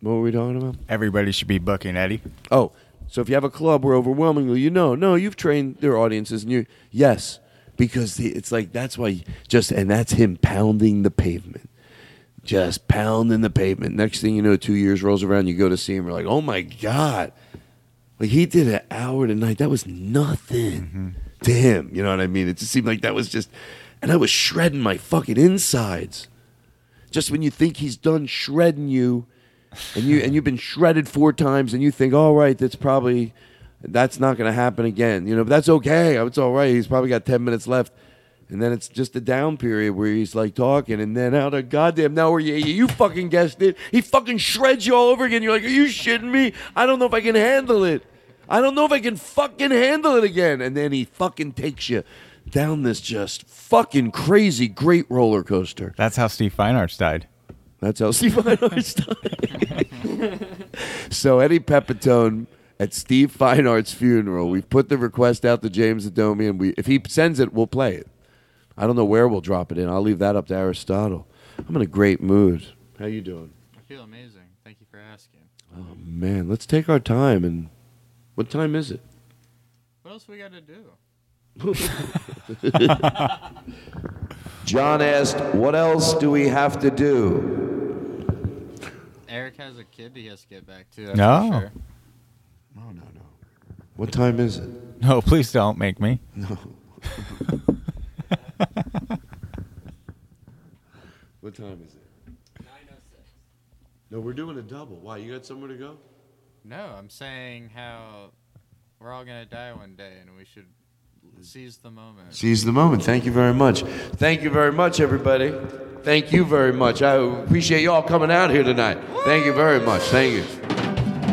what were we talking about? Everybody should be booking Eddie. Oh, so if you have a club where overwhelmingly you know, no, you've trained their audiences, and you, yes, because it's like that's why just and that's him pounding the pavement, just pounding the pavement. Next thing you know, two years rolls around, you go to see him, you're like, oh my god, like he did an hour tonight. That was nothing mm-hmm. to him. You know what I mean? It just seemed like that was just, and I was shredding my fucking insides. Just when you think he's done shredding you, and you and you've been shredded four times, and you think, all right, that's probably that's not going to happen again. You know, but that's okay. It's all right. He's probably got ten minutes left. And then it's just a down period where he's like talking, and then out of goddamn nowhere, you, you fucking guessed it. He fucking shreds you all over again. You're like, are you shitting me? I don't know if I can handle it. I don't know if I can fucking handle it again. And then he fucking takes you down this just fucking crazy great roller coaster. That's how Steve Fine Arts died. That's how Steve Fine Arts died. so Eddie Pepitone at Steve Fine Arts funeral, we've put the request out to James Adomi, and we if he sends it, we'll play it. I don't know where we'll drop it in. I'll leave that up to Aristotle. I'm in a great mood. How you doing? I feel amazing. Thank you for asking. Oh man, let's take our time and what time is it? What else we got to do? John asked, "What else do we have to do?" Eric has a kid he has to get back to. that's No. sure. What time is it? No, please don't make me. No. what time is it? 9.06. No, we're doing a double. Why? You got somewhere to go? No, I'm saying how we're all gonna die one day, and we should seize the moment. Seize the moment. Thank you very much. Thank you very much, everybody. Thank you very much. I appreciate you all coming out here tonight. Thank you very much. Thank you.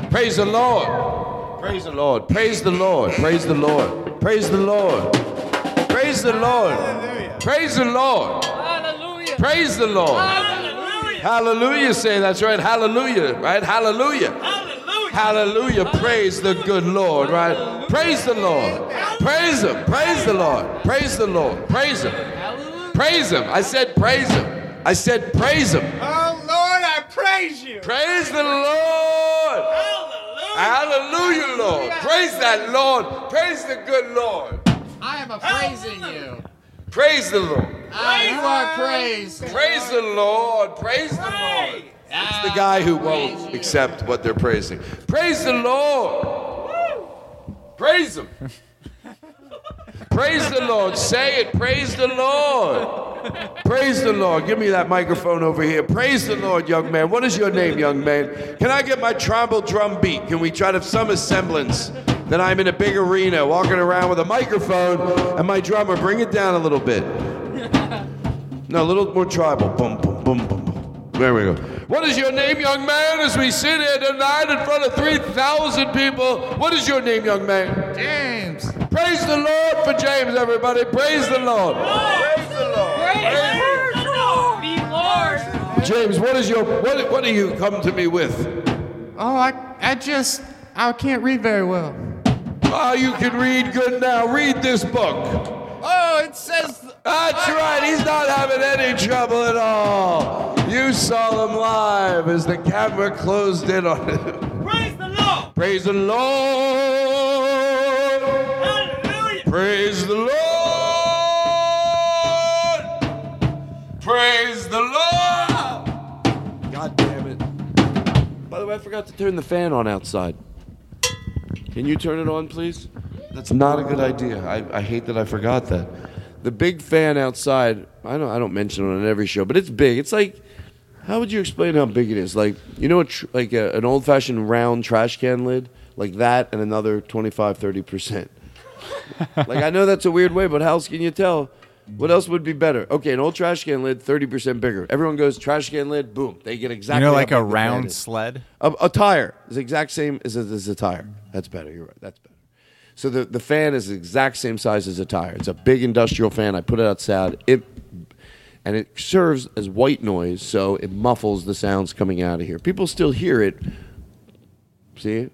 Praise the Lord. Praise the Lord. Praise the Lord. Praise the Lord. Praise the Lord. Praise the Lord. Praise the Lord. Hallelujah. Praise the Lord. Hallelujah. Hallelujah. Say that's right. Hallelujah. Right? Hallelujah. Hallelujah. Hallelujah. Praise the good Lord. Right? Praise the Lord. Praise Him. Praise the Lord. Praise the Lord. Praise Him. Praise Him. I said praise Him. I said praise Him. Oh Lord, I praise you. Praise the Lord. Hallelujah, Lord. Praise that Lord. Praise the good Lord. I am a praising you. Praise the Lord. Ah, you are praised. Praise the Lord. Praise the Lord. It's the guy who won't accept what they're praising. Praise the Lord. Praise Him. Praise the Lord. Say it. Praise the Lord. Praise the Lord. Give me that microphone over here. Praise the Lord, young man. What is your name, young man? Can I get my tribal drum beat? Can we try to have some semblance that I'm in a big arena walking around with a microphone and my drummer? Bring it down a little bit. No, a little more tribal. Boom, boom, boom, boom. There we go. What is your name, young man, as we sit here tonight in front of 3,000 people? What is your name, young man? James. Praise the Lord for James, everybody. Praise the Lord. Praise the Lord. Praise the Lord. Be Lord. James, what is your what what do you come to me with? Oh, I, I just, I can't read very well. Oh, you can read good now. Read this book. Oh, it says. That's right. He's not having any trouble at all. You saw him live as the camera closed in on him. Praise the Lord. Praise the Lord. Hallelujah. Praise the Lord. Praise the Lord. God damn it. By the way, I forgot to turn the fan on outside. Can you turn it on, please? That's not a good idea. I, I hate that I forgot that. The big fan outside, I don't, I don't mention it on every show, but it's big. It's like, how would you explain how big it is? Like, you know, a tr- like a, an old fashioned round trash can lid? Like that and another 25, 30%. like, I know that's a weird way, but how else can you tell? What else would be better? Okay, an old trash can lid, 30% bigger. Everyone goes, trash can lid, boom. They get exactly you know, like a big the fan round sled. A, a tire is the exact same as a, as a tire. That's better. You're right. That's better. So the, the fan is the exact same size as a tire. It's a big industrial fan. I put it outside. It and it serves as white noise, so it muffles the sounds coming out of here. People still hear it. See it?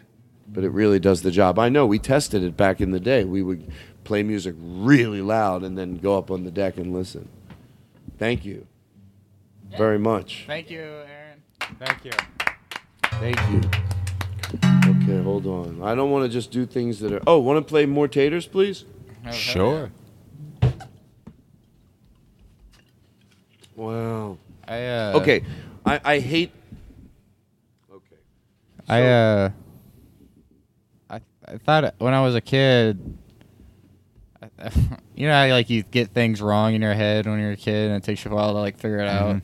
But it really does the job. I know we tested it back in the day. We would play music really loud and then go up on the deck and listen. Thank you very much. Thank you, Aaron. Thank you. Thank you. Okay, hold on. I don't want to just do things that are. Oh, want to play more taters, please? Oh, hell Sure. Wow. I, uh, Okay, I, I hate. Okay. I uh, I I thought when I was a kid, I, you know, how, like you get things wrong in your head when you're a kid, and it takes you a while to like figure it out.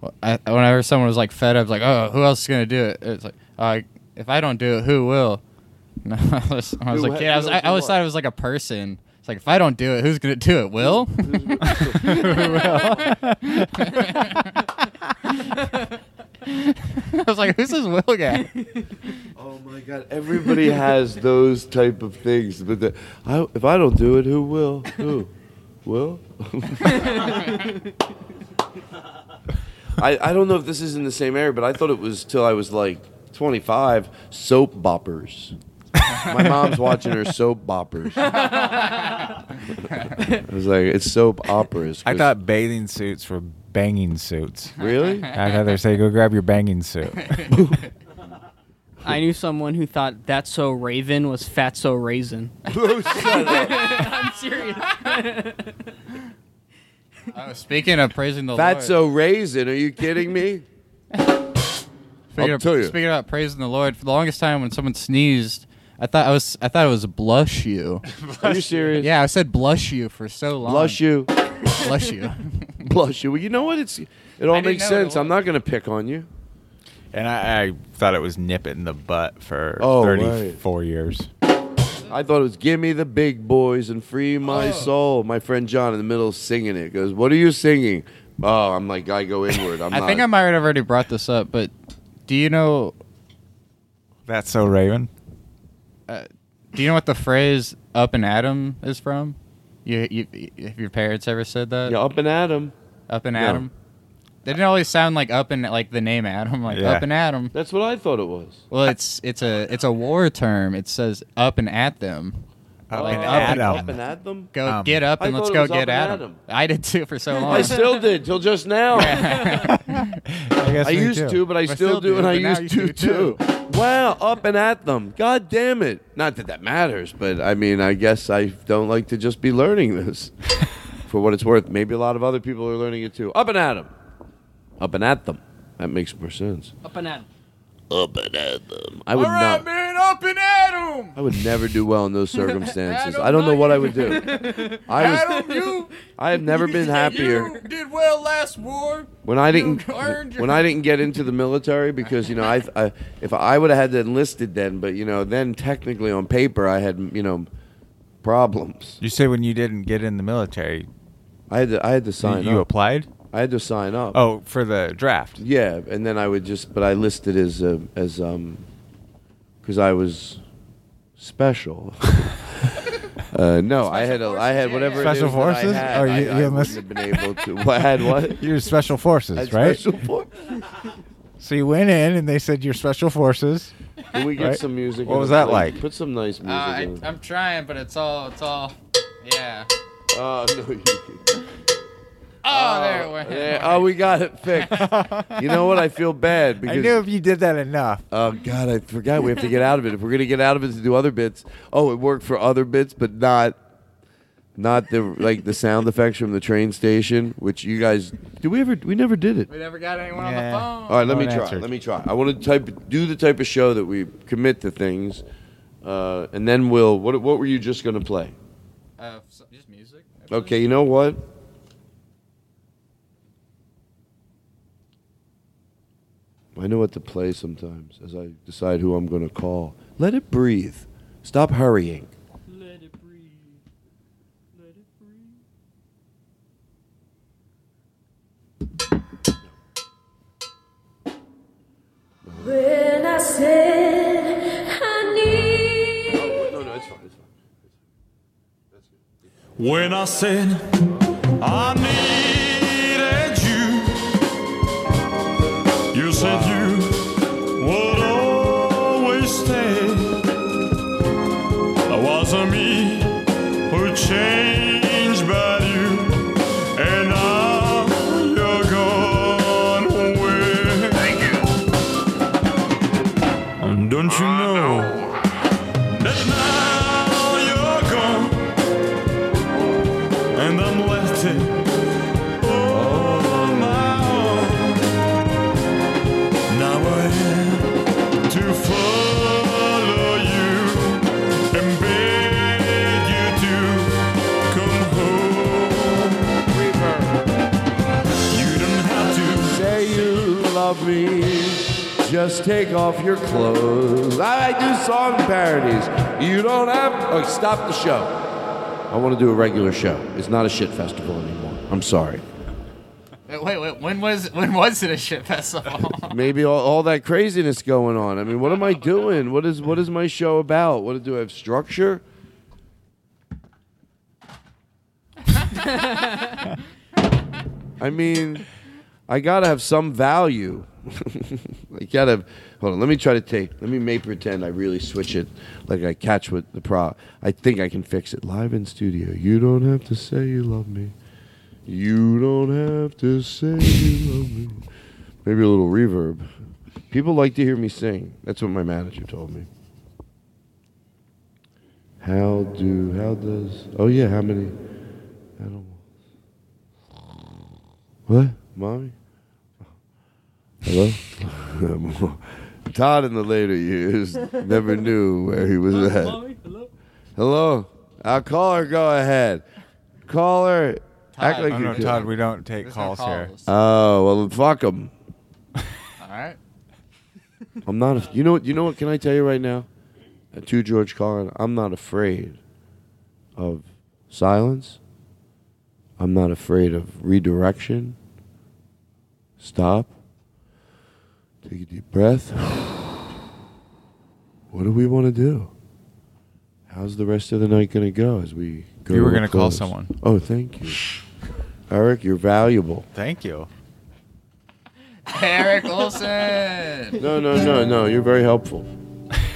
Well, I, whenever someone was like fed up, like, oh, who else is gonna do it? It's like, uh, if I don't do it, who will? No, I was, I was Who a ha- kid. I, was, I, I always thought it was like a person. It's like if I don't do it, who's gonna do it? Will? I was like, who's this Will guy? Oh my God! Everybody has those type of things, but the, I, if I don't do it, who will? Who? Will? I, I don't know if this is in the same area, but I thought it was till I was like 25. Soap boppers. My mom's watching her soap boppers. I was like, it's soap operas. I 'cause- thought bathing suits were banging suits. Really? I thought they say go grab your banging suit. I knew someone who thought that so Raven was fat so raisin. I'm serious. Oh, speaking of praising the Lord. Fatso raisin. Are you kidding me? Speaking I'll of, tell you. Speaking about praising the Lord, for the longest time when someone sneezed, I thought I was I thought it was blush you. Are you serious? Yeah, I said blush you for so long. Blush you. Blush you. Blush you. Well, you know what? It's it all didn't makes know what it sense. I'm not going to pick on you. And I, I thought it was nip it in the butt for Oh, 34 years. I thought it was "Give me the big boys and free my oh. soul." My friend John in the middle singing it goes, "What are you singing?" Oh, I'm like, I go inward. I'm I not. think I might have already brought this up, but do you know? That's so Raven. Uh, do you know what the phrase "up and Adam" is from? You, you, have your parents ever said that? Yeah, up and Adam. Up and No. Adam. They didn't always sound like up and like the name Adam, like Yeah. up and Adam. That's what I thought it was. Well, it's it's a it's a war term. It says up and at them. Up Like and up at. Up and at them? Go Um, get up and thought let's go get at them. I did too for so long. I still did till just now. guess I used too. to, but I, I still, still do, do, and I used to too. Wow, up and at them. God damn it. Not that that matters, but I mean, I guess I don't like to just be learning this. For what it's worth, maybe a lot of other people are learning it too. Up and at them. Up and at them. That makes more sense. Up and at. Up and at them. I would not. man, up and Adam. I would never do well in those circumstances. I don't know what I would do. I was. Adam, you I have never been happier. You did well last war. when I didn't You earned your- when I didn't get into the military because you know I, I if I would have had to enlisted then but you know then technically on paper I had you know problems. You say when you didn't get in the military, I had to I had to sign you up. applied? I had to sign up. Oh, for the draft. Yeah, and then I would just but I listed as uh, as um because I was special. Uh, no, I had a, I had whatever Special it is I forces? had, Or you- I, you I must- have been able to. Well, I had what? You're special forces, I had right? Special for- So you went in and they said you're special forces. Can we get right? some music? What in was that please? like? Put some nice Uh, music. I, in. I'm trying, but it's all it's all. Yeah. Oh no! You, Oh, there it went. there- oh, we got it fixed. you know what? I feel bad because I knew if you did that enough. oh god, I forgot we have to get out of it. If we're gonna get out of it to do other bits, oh, it worked for other bits, but not not the like the sound effects from the train station, which you guys did. We ever? We never did it. We never got anyone on Yeah. the phone. All right, let me try. answered. Let me try. I want to type do the type of show that we commit to things, uh, and then we'll. What What were you just gonna play? Uh, so- just music. Okay, you know what? I know what to play sometimes as I decide who I'm going to call. Let it breathe. Stop hurrying. Let it breathe. Let it breathe. When I said I need No, no, it's fine. It's fine. When I said I needed said you would always stay. It wasn't me who changed, Just take off your clothes. I do song parodies. You don't have. Oh, stop the show. I want to do a regular show. It's not a shit festival anymore. I'm sorry. Wait, wait, wait. When was when was it a shit festival? Maybe all, all that craziness going on. I mean, what am I doing? What is what is my show about? What do I have structure? I mean, I gotta have some value. I gotta. Hold on. Let me try to take. Let me make pretend I really switch it, like I catch with the pro. I think I can fix it live in studio. You don't have to say you love me. You don't have to say you love me. Maybe a little reverb. People like to hear me sing. That's what my manager told me. How do how does oh yeah how many animals what mommy hello Todd in the later years never knew where he was at hello Hello? I'll call her go ahead call her act like Oh, you no, could. Todd, we don't take There's no calls here. calls. oh well fuck them All right. I'm not. A, you know what? You know what? Can I tell you right now? Uh, to George Carlin, I'm not afraid of silence. I'm not afraid of redirection. Stop. Take a deep breath. What do we want to do? How's the rest of the night going to go as we go? You were to gonna call someone. Oh, thank you, Eric. You're valuable. Thank you. Eric Olson. No, no, no, no. You're very helpful.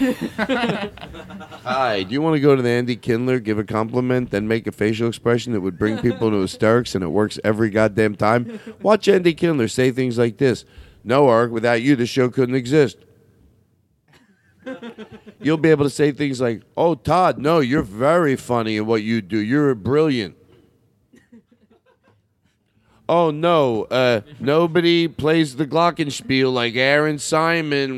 Hi, do you want to go to the Andy Kindler, give a compliment, then make a facial expression that would bring people into hysterics and it works every goddamn time? Watch Andy Kindler say things like this No, Eric, without you, the show couldn't exist. You'll be able to say things like, Oh, Todd, no, you're very funny in what you do. You're brilliant. Oh no! Uh, nobody plays the glockenspiel like Aaron Simon.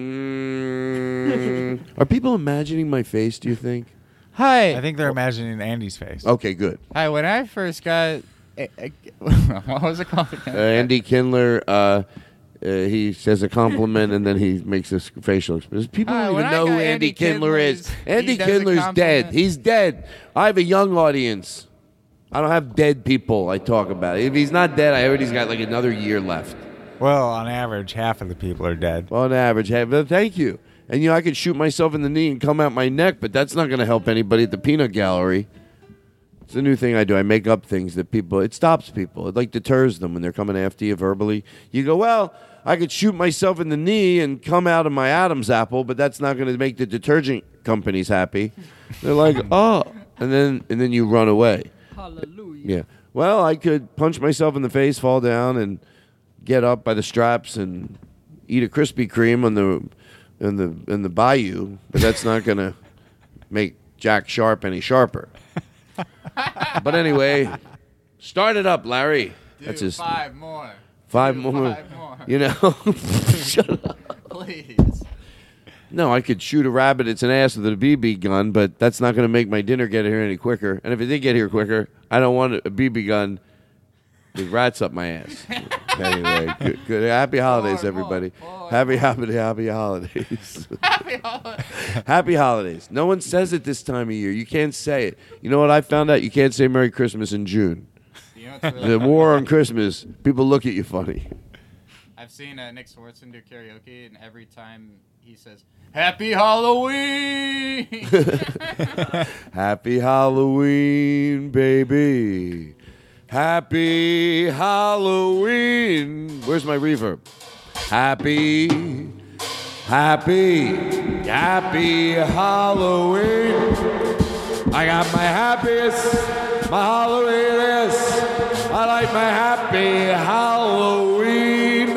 Mm. Are people imagining my face? Do you think? Hi. I think they're imagining Andy's face. Okay, good. Hi. When I first got, eh, eh, what was it called? Uh, Andy Kindler. Uh, uh, he says a compliment and then he makes this facial expression. People don't when even know who Andy, Andy Kindler is. Andy he does Kindler's dead. He's dead. I have a young audience. I don't have dead people I talk about. If he's not dead, I heard he's got like another year left. Well, on average, half of the people are dead. On average, hey, but thank you. And you know, I could shoot myself in the knee and come out my neck, but that's not going to help anybody at the peanut gallery. It's a new thing I do. I make up things that people. It stops people. It like deters them when they're coming after you verbally. You go, well, I could shoot myself in the knee and come out of my Adam's apple, but that's not going to make the detergent companies happy. They're like, oh, and then and then you run away. Hallelujah. Yeah. Well, I could punch myself in the face, fall down, and get up by the straps and eat a Krispy Kreme on the in the in the bayou, but that's not gonna make Jack Sharp any sharper. but anyway, start it up, Larry. that's his five more. five Do more. five more. You know, shut up. Please. No, I could shoot a rabbit its an ass with a BB gun, but that's not going to make my dinner get here any quicker. And if it did get here quicker, I don't want a BB gun with rats up my ass. anyway, good, good. Happy holidays, everybody. Happy, happy, happy holidays. Happy holidays. happy holidays. No one says it this time of year. You can't say it. You know what I found out? You can't say Merry Christmas in June. You know really The war on Christmas, people look at you funny. I've seen uh, Nick Swardson do karaoke, and every time he says "Happy Halloween," Happy Halloween, baby. Happy Halloween. Where's my reverb? Happy, happy, happy Halloween. I got my happiest, my Halloween is. I like my happy Halloween.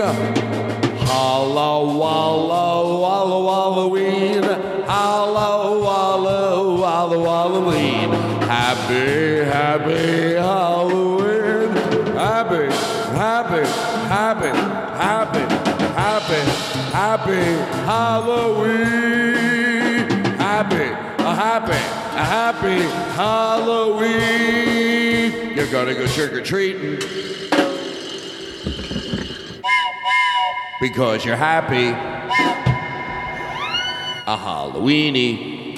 Hallow, wallow, wallow, Halloween. Hallow, wallow, wallow, Halloween. Happy, happy Halloween. Happy, happy, happy, happy, happy, Halloween. Happy, a happy, a happy Halloween. You're gonna go trick or treating. because you're happy. A Halloweeny.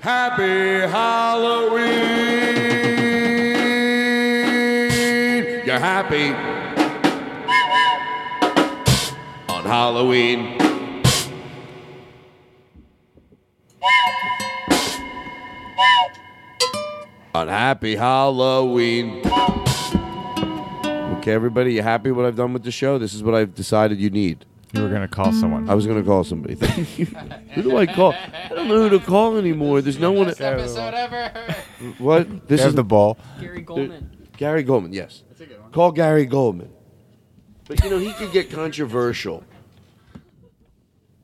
Happy Halloween. You're happy on Halloween. on Happy Halloween. Okay, everybody, you happy what I've done with the show? This is what I've decided you need. You were gonna call someone. I was going to call somebody. Thank you. who do I call? I don't know who to call anymore. There's no one. episode ever. What? This is the ball. Gary Goldman. Gary Goldman, yes. Call Gary Goldman. But you know, he could get controversial.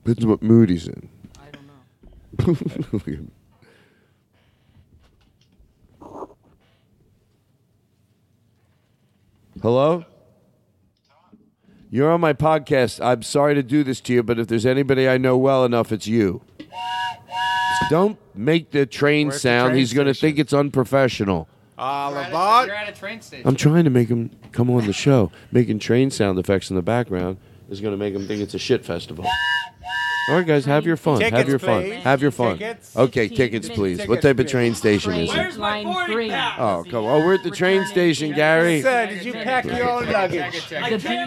Depends what mood he's in. I don't know. Hello? You're on my podcast. I'm sorry to do this to you, but if there's anybody I know well enough, it's you. Don't make the train Where's the sound. train He's going to think it's unprofessional. All You're about. at a train station. I'm trying to make him come on the show. Making train sound effects in the background is going to make him think it's a shit festival. All right, guys, have your fun. have your fun. please. Have your fun. Tickets. Okay, tickets, please. what type of please. train station is it? Where's my boarding pass? Oh, come on. We're at the train station, Gary. Sir, did you pack your own luggage?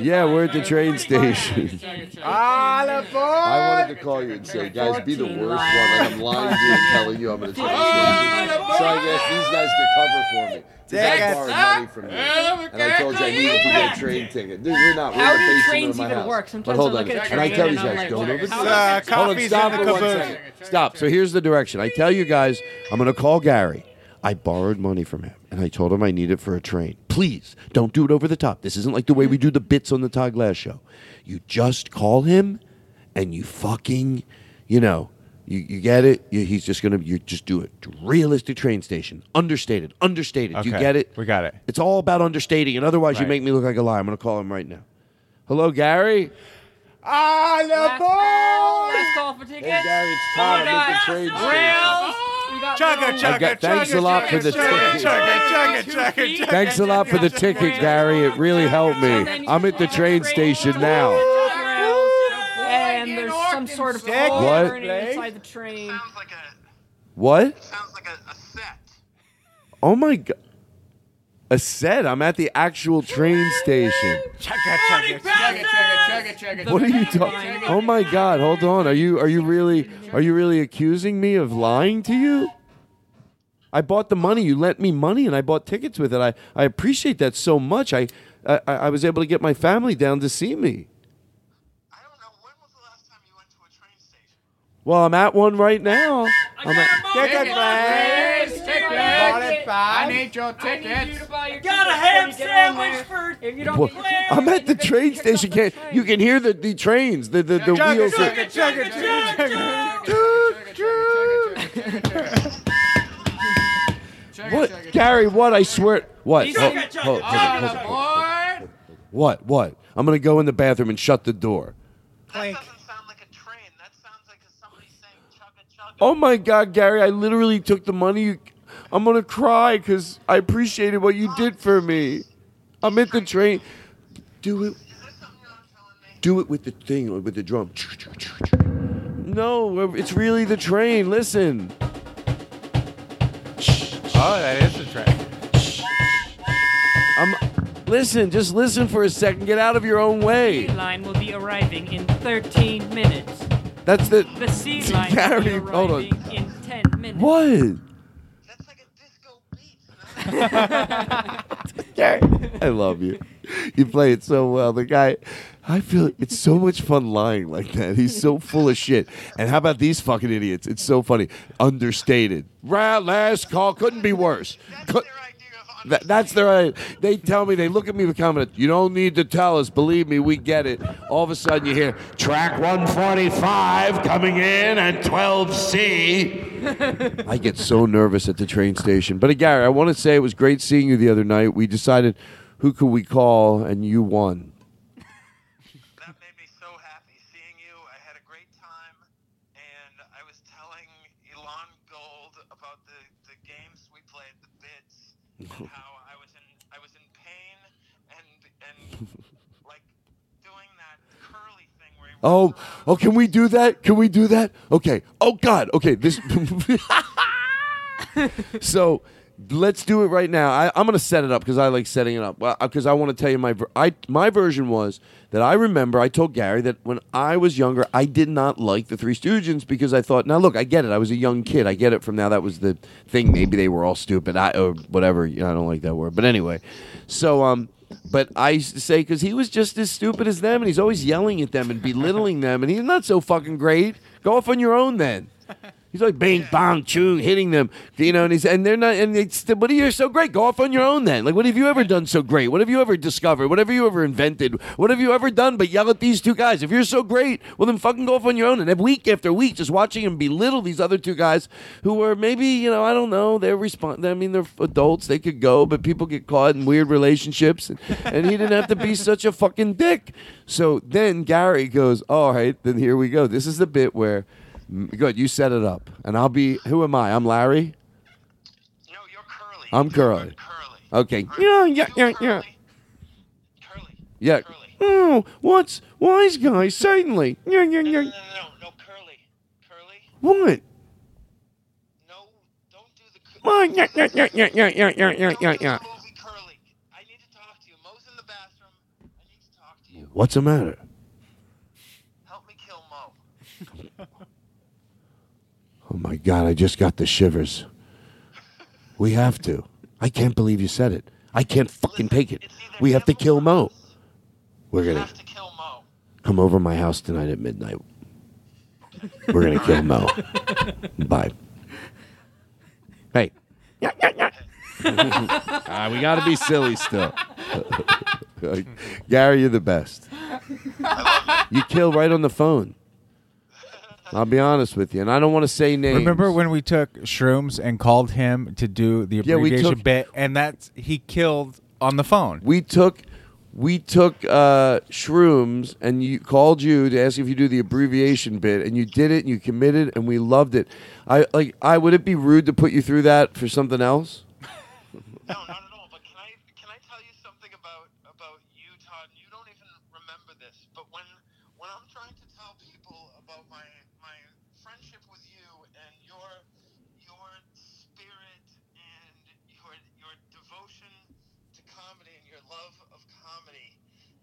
Yeah, we're at the train station. All aboard! I wanted to call you and say, guys, be the worst one. Like I'm lying to you and telling you I'm at a train station. So I asked these guys to cover for me. 'Cause I Tickets. borrowed money from you. And I told you I needed to get a train ticket. Dude, we're not. We're How the do trains of my even house. work? But Sometimes hold I on. look at a And I tell and these guys, don't what? open the How door. Uh, Hold on, stop for the one caboose. second. Stop. So here's the direction. I tell you guys, I'm going to call Gary. I borrowed money from him, and I told him I need it for a train. Please, don't do it over the top. This isn't like the way we do the bits on the Todd Glass show. You just call him, and you fucking, you know, you, you get it. You, he's just gonna, you just do it. Realistic train station, understated, understated. You Okay, get it? we got it. It's all about understating, and otherwise you Right. make me look like a liar. I'm gonna call him right now. Hello, Gary. All aboard! Last call for tickets. Hey, Gary, it's Todd. I'm at the train station. Rails. We got Chugga, rails. chugga, got- thanks chugga, a lot for chugga, the chugga, ticket. chugga, chugga, chugga, chugga, Thanks a lot for the ticket, Gary. It really helped me. I'm at the train station now. Rails. And some sort of Tickets, hole What? inside the train. What? Sounds like a, a set. Oh my god. A set. I'm at the actual train station. chugga, chugga, chugga. Chugga, chugga, chugga, What are you talking? Oh my god. Hold on. Are you are you really are you really accusing me of lying to you? I bought the money. You lent me money, and I bought tickets with it. I, I appreciate that so much. I, I I was able to get my family down to see me. I don't know. When was the last time you went to a train station? Well, I'm at one right now. I'm at, Ticket, please. Bought it I need your tickets. Got a ham sandwich for If you don't Well, get I'm at the train station. Can you can hear the, the trains, the the, the Chugga, wheels. chugga, chugga, chugga, chugga. What, Gary? What? I swear. What? He's Hold- chugga, chugga. hold- hold on, On hold What? What? I'm gonna go in the bathroom and shut the door. Clink. That doesn't sound like a train. That sounds like somebody saying chugga chugga. Oh my God, Gary! I literally took the money. You, I'm gonna cry because I appreciated what you did for me. I'm at the train. Do it. Do it with the thing, with the drum. No, it's really the train. Listen. Oh, that is the train. I'm. Listen, just listen for a second. Get out of your own way. The line will be arriving in 13 minutes. That's the. The sea See, line Gary, hold on. in 10 minutes. What? That's like a disco beat. Gary, I love you. You play it so well. The guy, I feel it's so much fun lying like that. He's so full of shit. And how about these fucking idiots? It's so funny. Understated. Right, last call couldn't be worse. Cou- That, that's their. They tell me they look at me with comment. You don't need to tell us. Believe me, we get it. All of a sudden, you hear track 145 coming in at 12C. I get so nervous at the train station. But uh, Gary, I want to say it was great seeing you the other night. We decided who could we call, and you won. That made me so happy seeing you. I had a great time, and I was telling Elon Gold about the, the games we played, the bits, and how I was in I was in pain and and like doing that curly thing where he Oh, uh, oh, can we do that? Can we do that? Okay. Oh God. Okay. This. so Let's do it right now. I, I'm going to set it up because I like setting it up. Because I want to tell you my ver- I my version was that I remember I told Gary that when I was younger I did not like the Three Stooges because I thought now look I get it. I was a young kid. I get it from now. That was the thing. Maybe they were all stupid. I or whatever. You know, I don't like that word. But anyway so um but I used to say because he was just as stupid as them and he's always yelling at them and belittling them and he's not so fucking great. Go off on your own then. He's like bang, bang, choo, hitting them, you know, and he's and they're not, and it's, what are you so great? Go off on your own then. Like, what have you ever done so great? What have you ever discovered? What have you ever invented? What have you ever done but yell at these two guys? If you're so great, well then fucking go off on your own. And then week after week, just watching him belittle these other two guys who were maybe, you know, I don't know, they're respond. I mean, they're adults, they could go, but people get caught in weird relationships, and, and he didn't have to be such a fucking dick. So then Gary goes, all right, then here we go. This is the bit where. Good, you set it up, and I'll be. Who am I? I'm Larry. No, you're Curly. I'm Curly. curly. Okay. Yeah, yeah, yeah, yeah. Curly. Yeah. Oh, what's wise guy? Certainly. Yeah, yeah, yeah. No, no, no, no, Curly. Curly. What? No, don't do the. What? Yeah, yeah, yeah, yeah, yeah, yeah, yeah, yeah, yeah, yeah. What's the matter? Oh my God, I just got the shivers. We have to. I can't believe you said it. I can't fucking take it. We have to kill Moe. We're gonna come over my house tonight at midnight. We're gonna kill Moe. Bye. Hey. Ah, we got to be silly still. Gary, you're the best. You kill right on the phone. I'll be honest with you, and I don't want to say names. Remember when we took shrooms and called him to do the Yeah, we abbreviation took- bit, and that's he killed on the phone. We took we took uh, shrooms and you called you to ask if you do the abbreviation bit, and you did it, and you committed, and we loved it. I like. I would it be rude to put you through that for something else? when I'm trying to tell people about my my friendship with you and your your spirit and your your devotion to comedy and your love of comedy,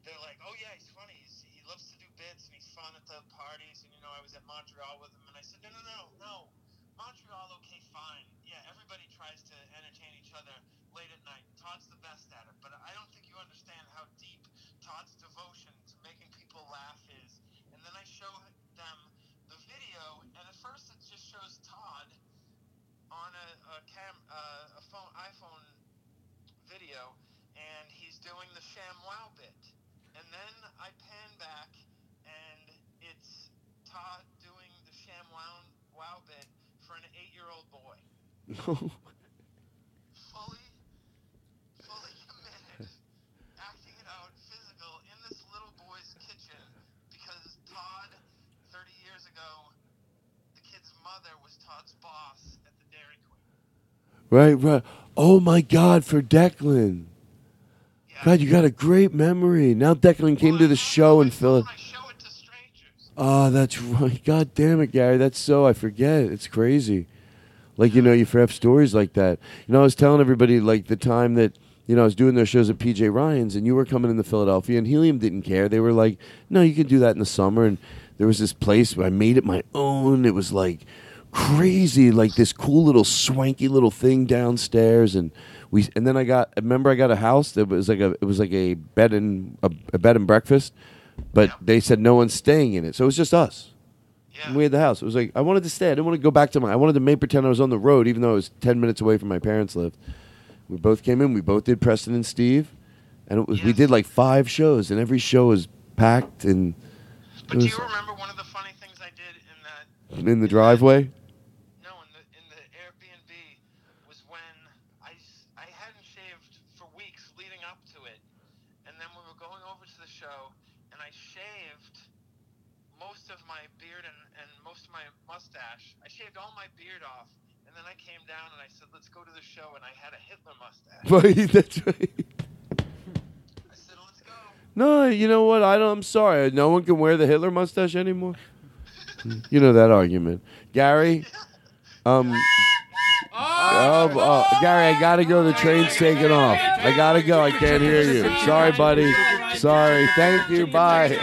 they're like, "Oh yeah, he's funny. He's, he loves to do bits and he's fun at the parties." And you know, I was at Montreal with him, and I said, "No, no, no, no." Montreal, okay, fine. Yeah, everybody tries to entertain each other late at night. Todd's the best at it, but I don't think you understand how deep Todd's devotion making people laugh is. And then I show them the video, and at first it just shows Todd on a, a cam, uh, a phone, iPhone video, and he's doing the sham wow bit. And then I pan back, and it's Todd doing the sham wow, wow bit for an eight year old boy. Right, right. Oh my God, for Declan. God, you got a great memory. Now Declan came to the show and Philip. Oh, ah, that's right. God damn it, Gary. That's so I forget. It's crazy. Like you know, you have stories like that. You know, I was telling everybody like the time that you know I was doing those shows at PJ Ryan's, and you were coming into Philadelphia, and Helium didn't care. They were like, "No, you can do that in the summer." And there was this place where I made it my own. It was like crazy, like this cool little swanky little thing downstairs, and we. And then I got. Remember, I got a house that was like a. It was like a bed and a, a bed and breakfast, but they said no one's staying in it, so it was just us. And we had the house. It was like I wanted to stay. I didn't want to go back to my. I wanted to make pretend I was on the road, even though I was ten minutes away from my parents lived. We both came in. We both did Preston and Steve, and it was we did like five shows, and every show was packed. And but do you remember one of the funny things I did in that in the driveway? Right, that's right. No, you know what? I don't. I'm sorry. No one can wear the Hitler mustache anymore. you know that argument, Gary. Um. Um, uh, Gary, I gotta go. The train's taking off. I gotta go. I can't hear you. Sorry, buddy. Sorry. Thank you. Bye.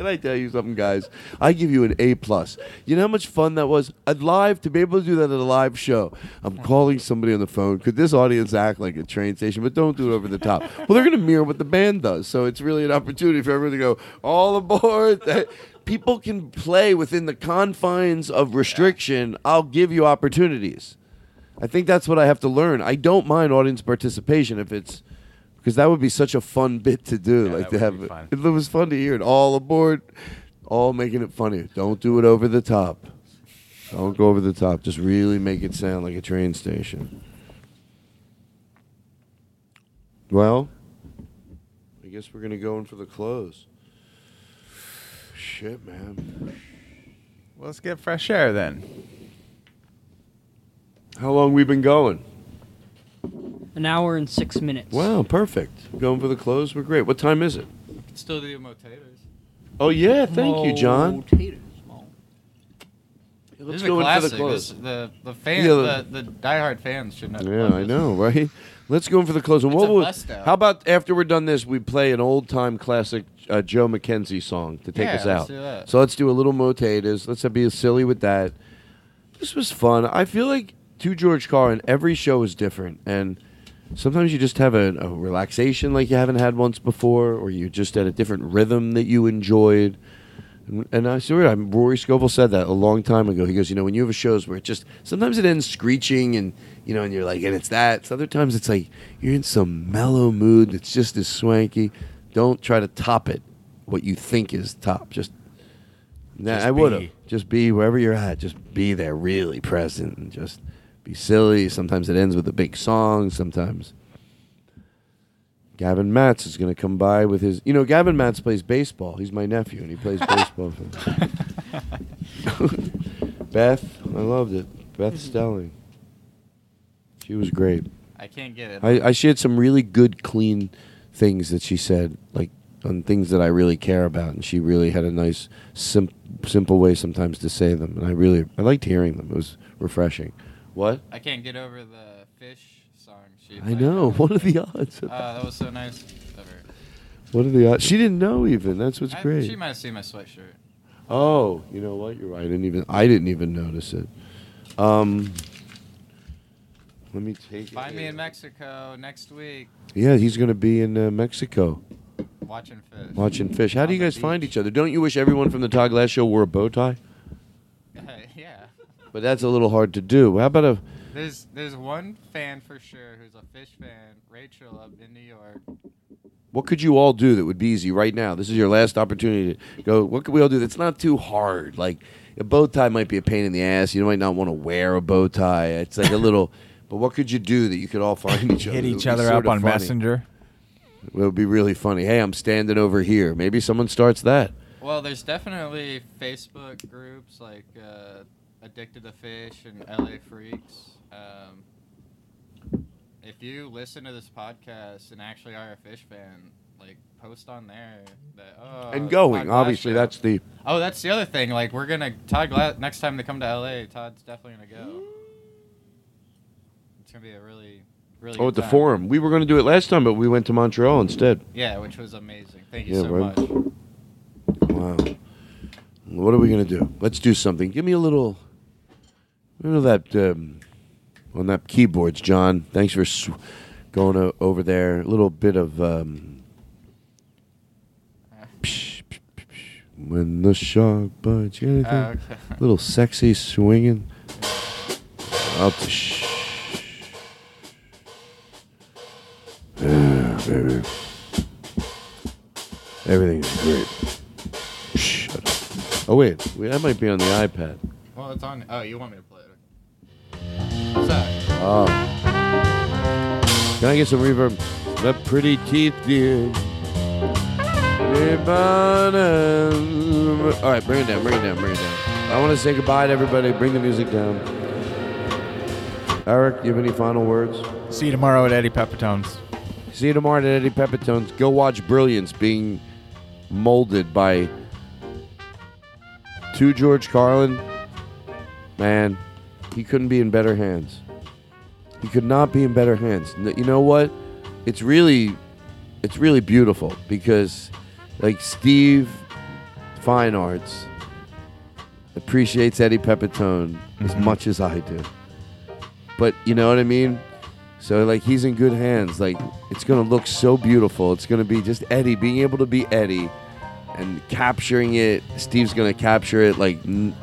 Can I tell you something, guys? I give you an A plus. You know how much fun that was? At live to be able to do that at a live show. I'm calling somebody on the phone. Could this audience act like a train station? But don't do it over the top. well, they're going to mirror what the band does, so it's really an opportunity for everyone to go all aboard. That People can play within the confines of restriction. I'll give you opportunities. I think that's what I have to learn. I don't mind audience participation if it's because that would be such a fun bit to do. like to have it. It was fun to hear it all aboard, all making it funnier. Don't do it over the top. Don't go over the top. Just really make it sound like a train station. Well, I guess we're gonna go in for the close. Shit, man. Let's get fresh air then. How long we been going? An hour and six minutes. Wow, perfect. Going for the close. We're great. What time is it? Still do motators. Oh yeah, thank you, John. This Let's is a go in for the classic. close. This- the the fan, Yeah, the, the diehard fans should not. Yeah, I know, right? Let's go in for the close. And It's what a will- bust out. how about after we're done this, we play an old time classic uh, Joe McKenzie song to take Yeah, us let's out. do that. So let's do a little motators. Let's be silly with that. This was fun. I feel like to George Carlin, every show is different, and sometimes you just have a, a relaxation like you haven't had once before, or you're just at a different rhythm that you enjoyed. And, and I swear, I'm, Rory Scovel said that a long time ago. He goes, you know, when you have shows where it just sometimes it ends screeching, and you know, and you're like, and it's that. So other times it's like you're in some mellow mood that's just as swanky. Don't try to top it. What you think is top, just. Nah, Just I would have just be wherever you're at. Just be there, really present, and just be silly. Sometimes it ends with a big song. Sometimes Gavin Matts is going to come by with his. You know, Gavin Matts plays baseball. He's my nephew, and he plays baseball. For Beth, I loved it. Beth Stelling. She was great. I can't get it. I, I she had some really good, clean things that she said, like on things that I really care about, and she really had a nice, sim- simple way sometimes to say them, and I really I liked hearing them. It was refreshing. What? I can't get over the Phish song. She I played. know. What are the odds? Oh, that was so nice of her. What are the odds? She didn't know even. That's what's I- great. She might have seen my sweatshirt. Oh, you know what? You're right. I didn't even. I didn't even notice it. Um, let me take. it Find me in Mexico next week. Yeah, he's going to be in uh, Mexico Watching Phish. watching Phish. How do you guys find each other? Don't you wish everyone from the Todd Glass show wore a bow tie? Yeah. But that's a little hard to do. How about a? There's there's one fan for sure who's a Phish fan, Rachel up in New York. What could you all do that would be easy right now? This is your last opportunity to go. What could we all do that's not too hard? Like a bow tie might be a pain in the ass. You might not want to wear a bow tie. It's like a little. But what could you do that you could all find each other? Hit each other up on funny. Messenger. It would be really funny. Hey, I'm standing over here. Maybe someone starts that. Well, there's definitely Facebook groups like uh, Addicted to Phish and LA Freaks. Um, if you listen to this podcast and actually are a Phish fan, like post on there that oh And going, obviously, show. that's the- oh that's the other thing. Like we're gonna Todd Glass next time they come to LA, Todd's definitely gonna go. It's gonna be a really really Oh, at the time. forum. We were going to do it last time, but we went to Montreal instead. Yeah, which was amazing. Thank you Yeah, so right. much. Wow. What are we going to do? Let's do something. Give me a little. You know that um, on that keyboards, John. Thanks for sw- going o- over there. A little bit of. Um, psh, psh, psh, when the shark bites. You got anything? Oh, okay. Little sexy swinging. Up to shh. Yeah, baby. Everything's great. Shut up. Oh wait, wait, that might be on the iPad. Well, it's on. Oh, you want me to play it? What's that? Oh. Can I get some reverb? The pretty teeth, dear. All right, bring it down, bring it down, bring it down. I want to say goodbye to everybody. Bring the music down. Eric, you have any final words? See you tomorrow at Eddie Pepitone's. See you tomorrow at Eddie Pepitone's. Go watch Brilliance being molded by two George Carlin. Man, He couldn't be in better hands. He could not be in better hands. You know what? It's really, it's really beautiful because, like Steve, Fine Arts appreciates Eddie Pepitone as mm-hmm. much as I do. But you know what I mean? So like he's in good hands. Like it's gonna look so beautiful. It's gonna be just Eddie being able to be Eddie and capturing it. Steve's gonna capture it like n-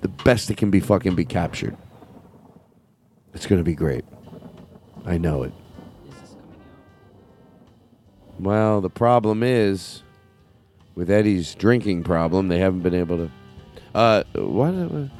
the best it can be fucking be captured. It's gonna be great. I know it. Well, the problem is with Eddie's drinking problem, they haven't been able to. Uh, what?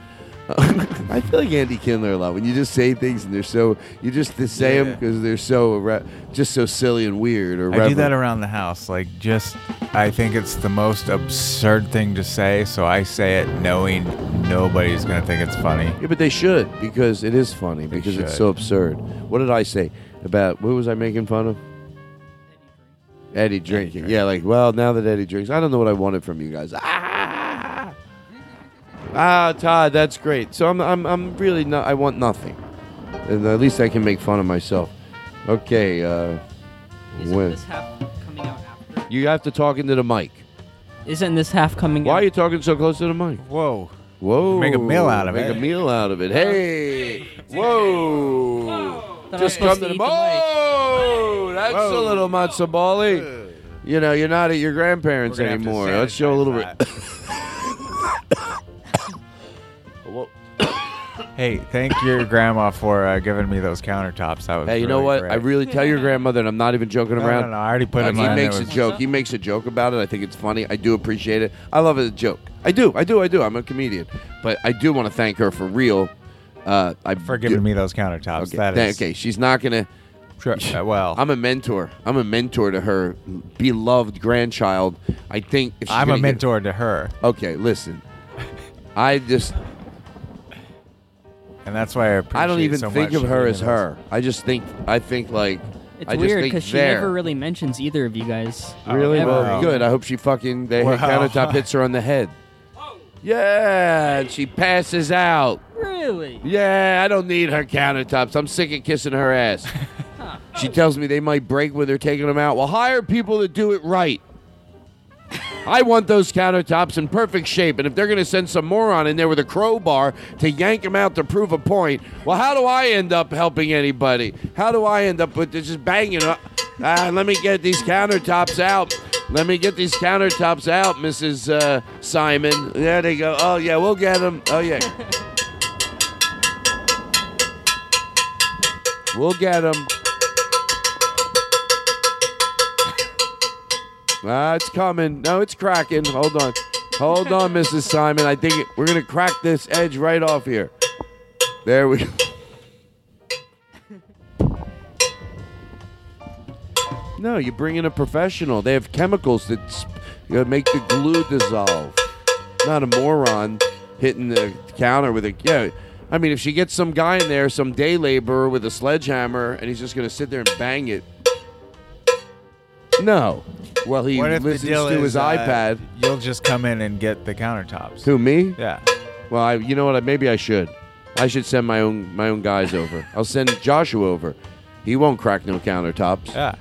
I feel like Andy Kindler a lot. When you just say things and they're so, you just say them Yeah. because they're so irre- just so silly and weird. Or I do that around the house. Like, just, I think it's the most absurd thing to say, so I say it knowing nobody's going to think it's funny. Yeah, but they should because it is funny because it's should. so absurd. What did I say about what was I making fun of? Eddie drinking. Yeah, like well, now that Eddie drinks, I don't know what I wanted from you guys. Ah, ah, Todd, that's great. So I'm, I'm, I'm really not. I want nothing, and at least I can make fun of myself. Okay. Uh, Isn't when this half coming out after? you have to talk into the mic. Isn't this half coming out? Why out? are you talking so close to the mic? Whoa. Whoa. Make a meal out of it. Make a meal out of it. Hey. Whoa. Thought I was Just supposed come to to the eat the Whoa. That's a little matzo bally. You know, you're not at your grandparents We're gonna have to anymore. Let's show a little bit. Hey, thank your grandma for uh, giving me those countertops. That was Hey, you know really what? great. I really tell your grandmother, and I'm not even joking No, around. no, no, I already put Uh, him He on. makes a joke. He makes a joke about it. I think it's funny. I do appreciate it. I love it as a joke. I do. I do. I do. I'm a comedian, but I do want to thank her for real. Uh, I for giving me those countertops. Okay, That th- is okay. She's not gonna. Sure, uh, well, I'm a mentor. I'm a mentor to her beloved grandchild. I think if she's I'm a gonna get- mentor to her, Okay, listen. I just and that's why I appreciate I don't even so think of her as her. I just think I think like It's I just weird think because she there. never really mentions either of you guys. Oh, really? Ever. Well, good. I hope she fucking the Wow. countertop hits her on the head. Yeah, and she passes out. Really? Yeah, I don't need her countertops. I'm sick of kissing her ass. She tells me they might break when they're taking them out. Well, hire people to do it right. I want those countertops in perfect shape, and if they're going to send some moron in there with a crowbar to yank them out to prove a point, well, how do I end up helping anybody? How do I end up with this just banging up? Ah, let me get these countertops out. Let me get these countertops out, Mrs. Uh, Simon. There they go. Oh yeah, we'll get them. Oh yeah. We'll get them. Ah, it's coming. No, it's cracking. Hold on. Hold on, Mrs. Simon. I think it, we're going to crack this edge right off here. There we go. No, you bring in a professional. They have chemicals that sp- you know, make the glue dissolve. Not a moron hitting the counter with a yeah. I mean, if she gets some guy in there, some day laborer with a sledgehammer, and he's just going to sit there and bang it. No. Well, he What if the listens deal to is, his uh, iPad. You'll just come in and get the countertops. Who me? Yeah. Well, I, you know what? I- Maybe I should. I should send my own my own guys over. I'll send Joshua over. He won't crack no countertops. Yeah.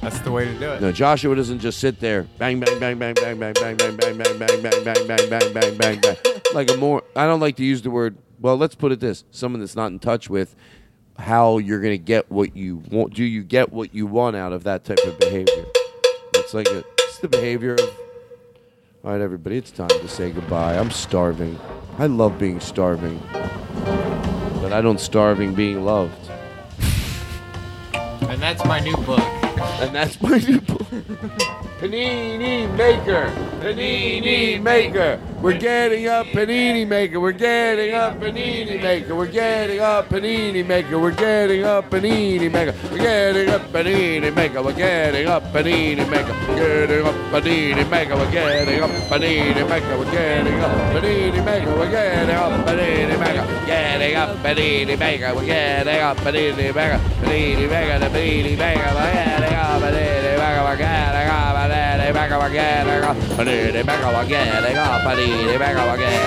That's the way to do it. No, Joshua doesn't just sit there, bang, bang, bang, bang, bang, bang, bang, bang, bang, bang, bang, bang, bang, bang, bang, bang, bang, bang. Like a more. I don't like to use the word. Well, let's put it this: someone that's not in touch with how you're gonna get what you want. Do you get what you want out of that type of behavior? It's like a. It's the behavior of. All right, everybody, it's time to say goodbye. I'm starving. I love being starving, but I don't starving being loved. And that's my new book. And that's my new book. Panini maker, panini maker. We're getting up panini maker. We're getting up panini maker. We're getting up panini maker. We're getting up panini maker. We're getting up panini maker. We're getting up panini maker. We're Getting up panini maker. We're getting up panini maker. We're getting up panini maker. We're getting up panini maker. Getting up panini maker. We're getting up panini maker. Panini maker. Panini maker. We're getting up panini maker. We're getting up. Panini Maker. Panini back up again. Panini back up again.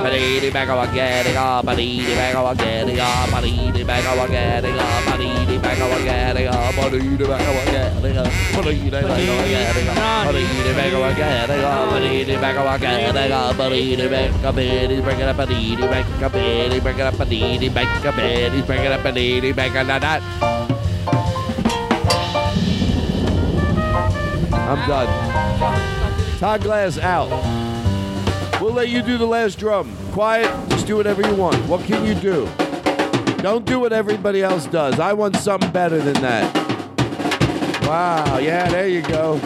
Panini back up again. Panini back up again. Panini back up again. Panini back up again. Panini back up again. Panini back up again. Panini back up again. Panini back up again. Panini back up again. Panini back up. Panini bring it up. Panini back up. Panini bring it up. Panini back up. Panini bring it up. Panini back up. That. I'm done. Todd Glass out. We'll let you do the last drum. Quiet, just do whatever you want. What can you do? Don't do what everybody else does. I want something better than that. Wow, yeah, there you go.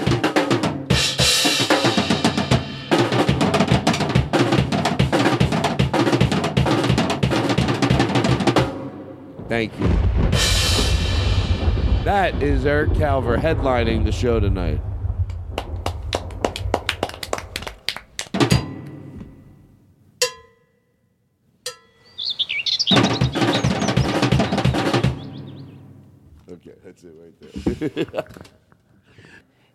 Thank you. That is Eric Calver headlining the show tonight.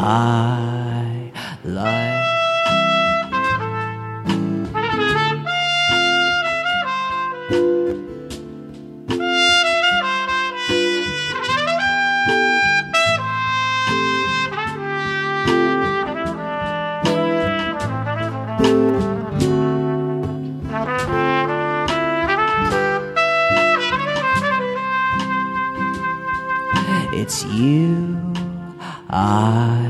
I like. It's you I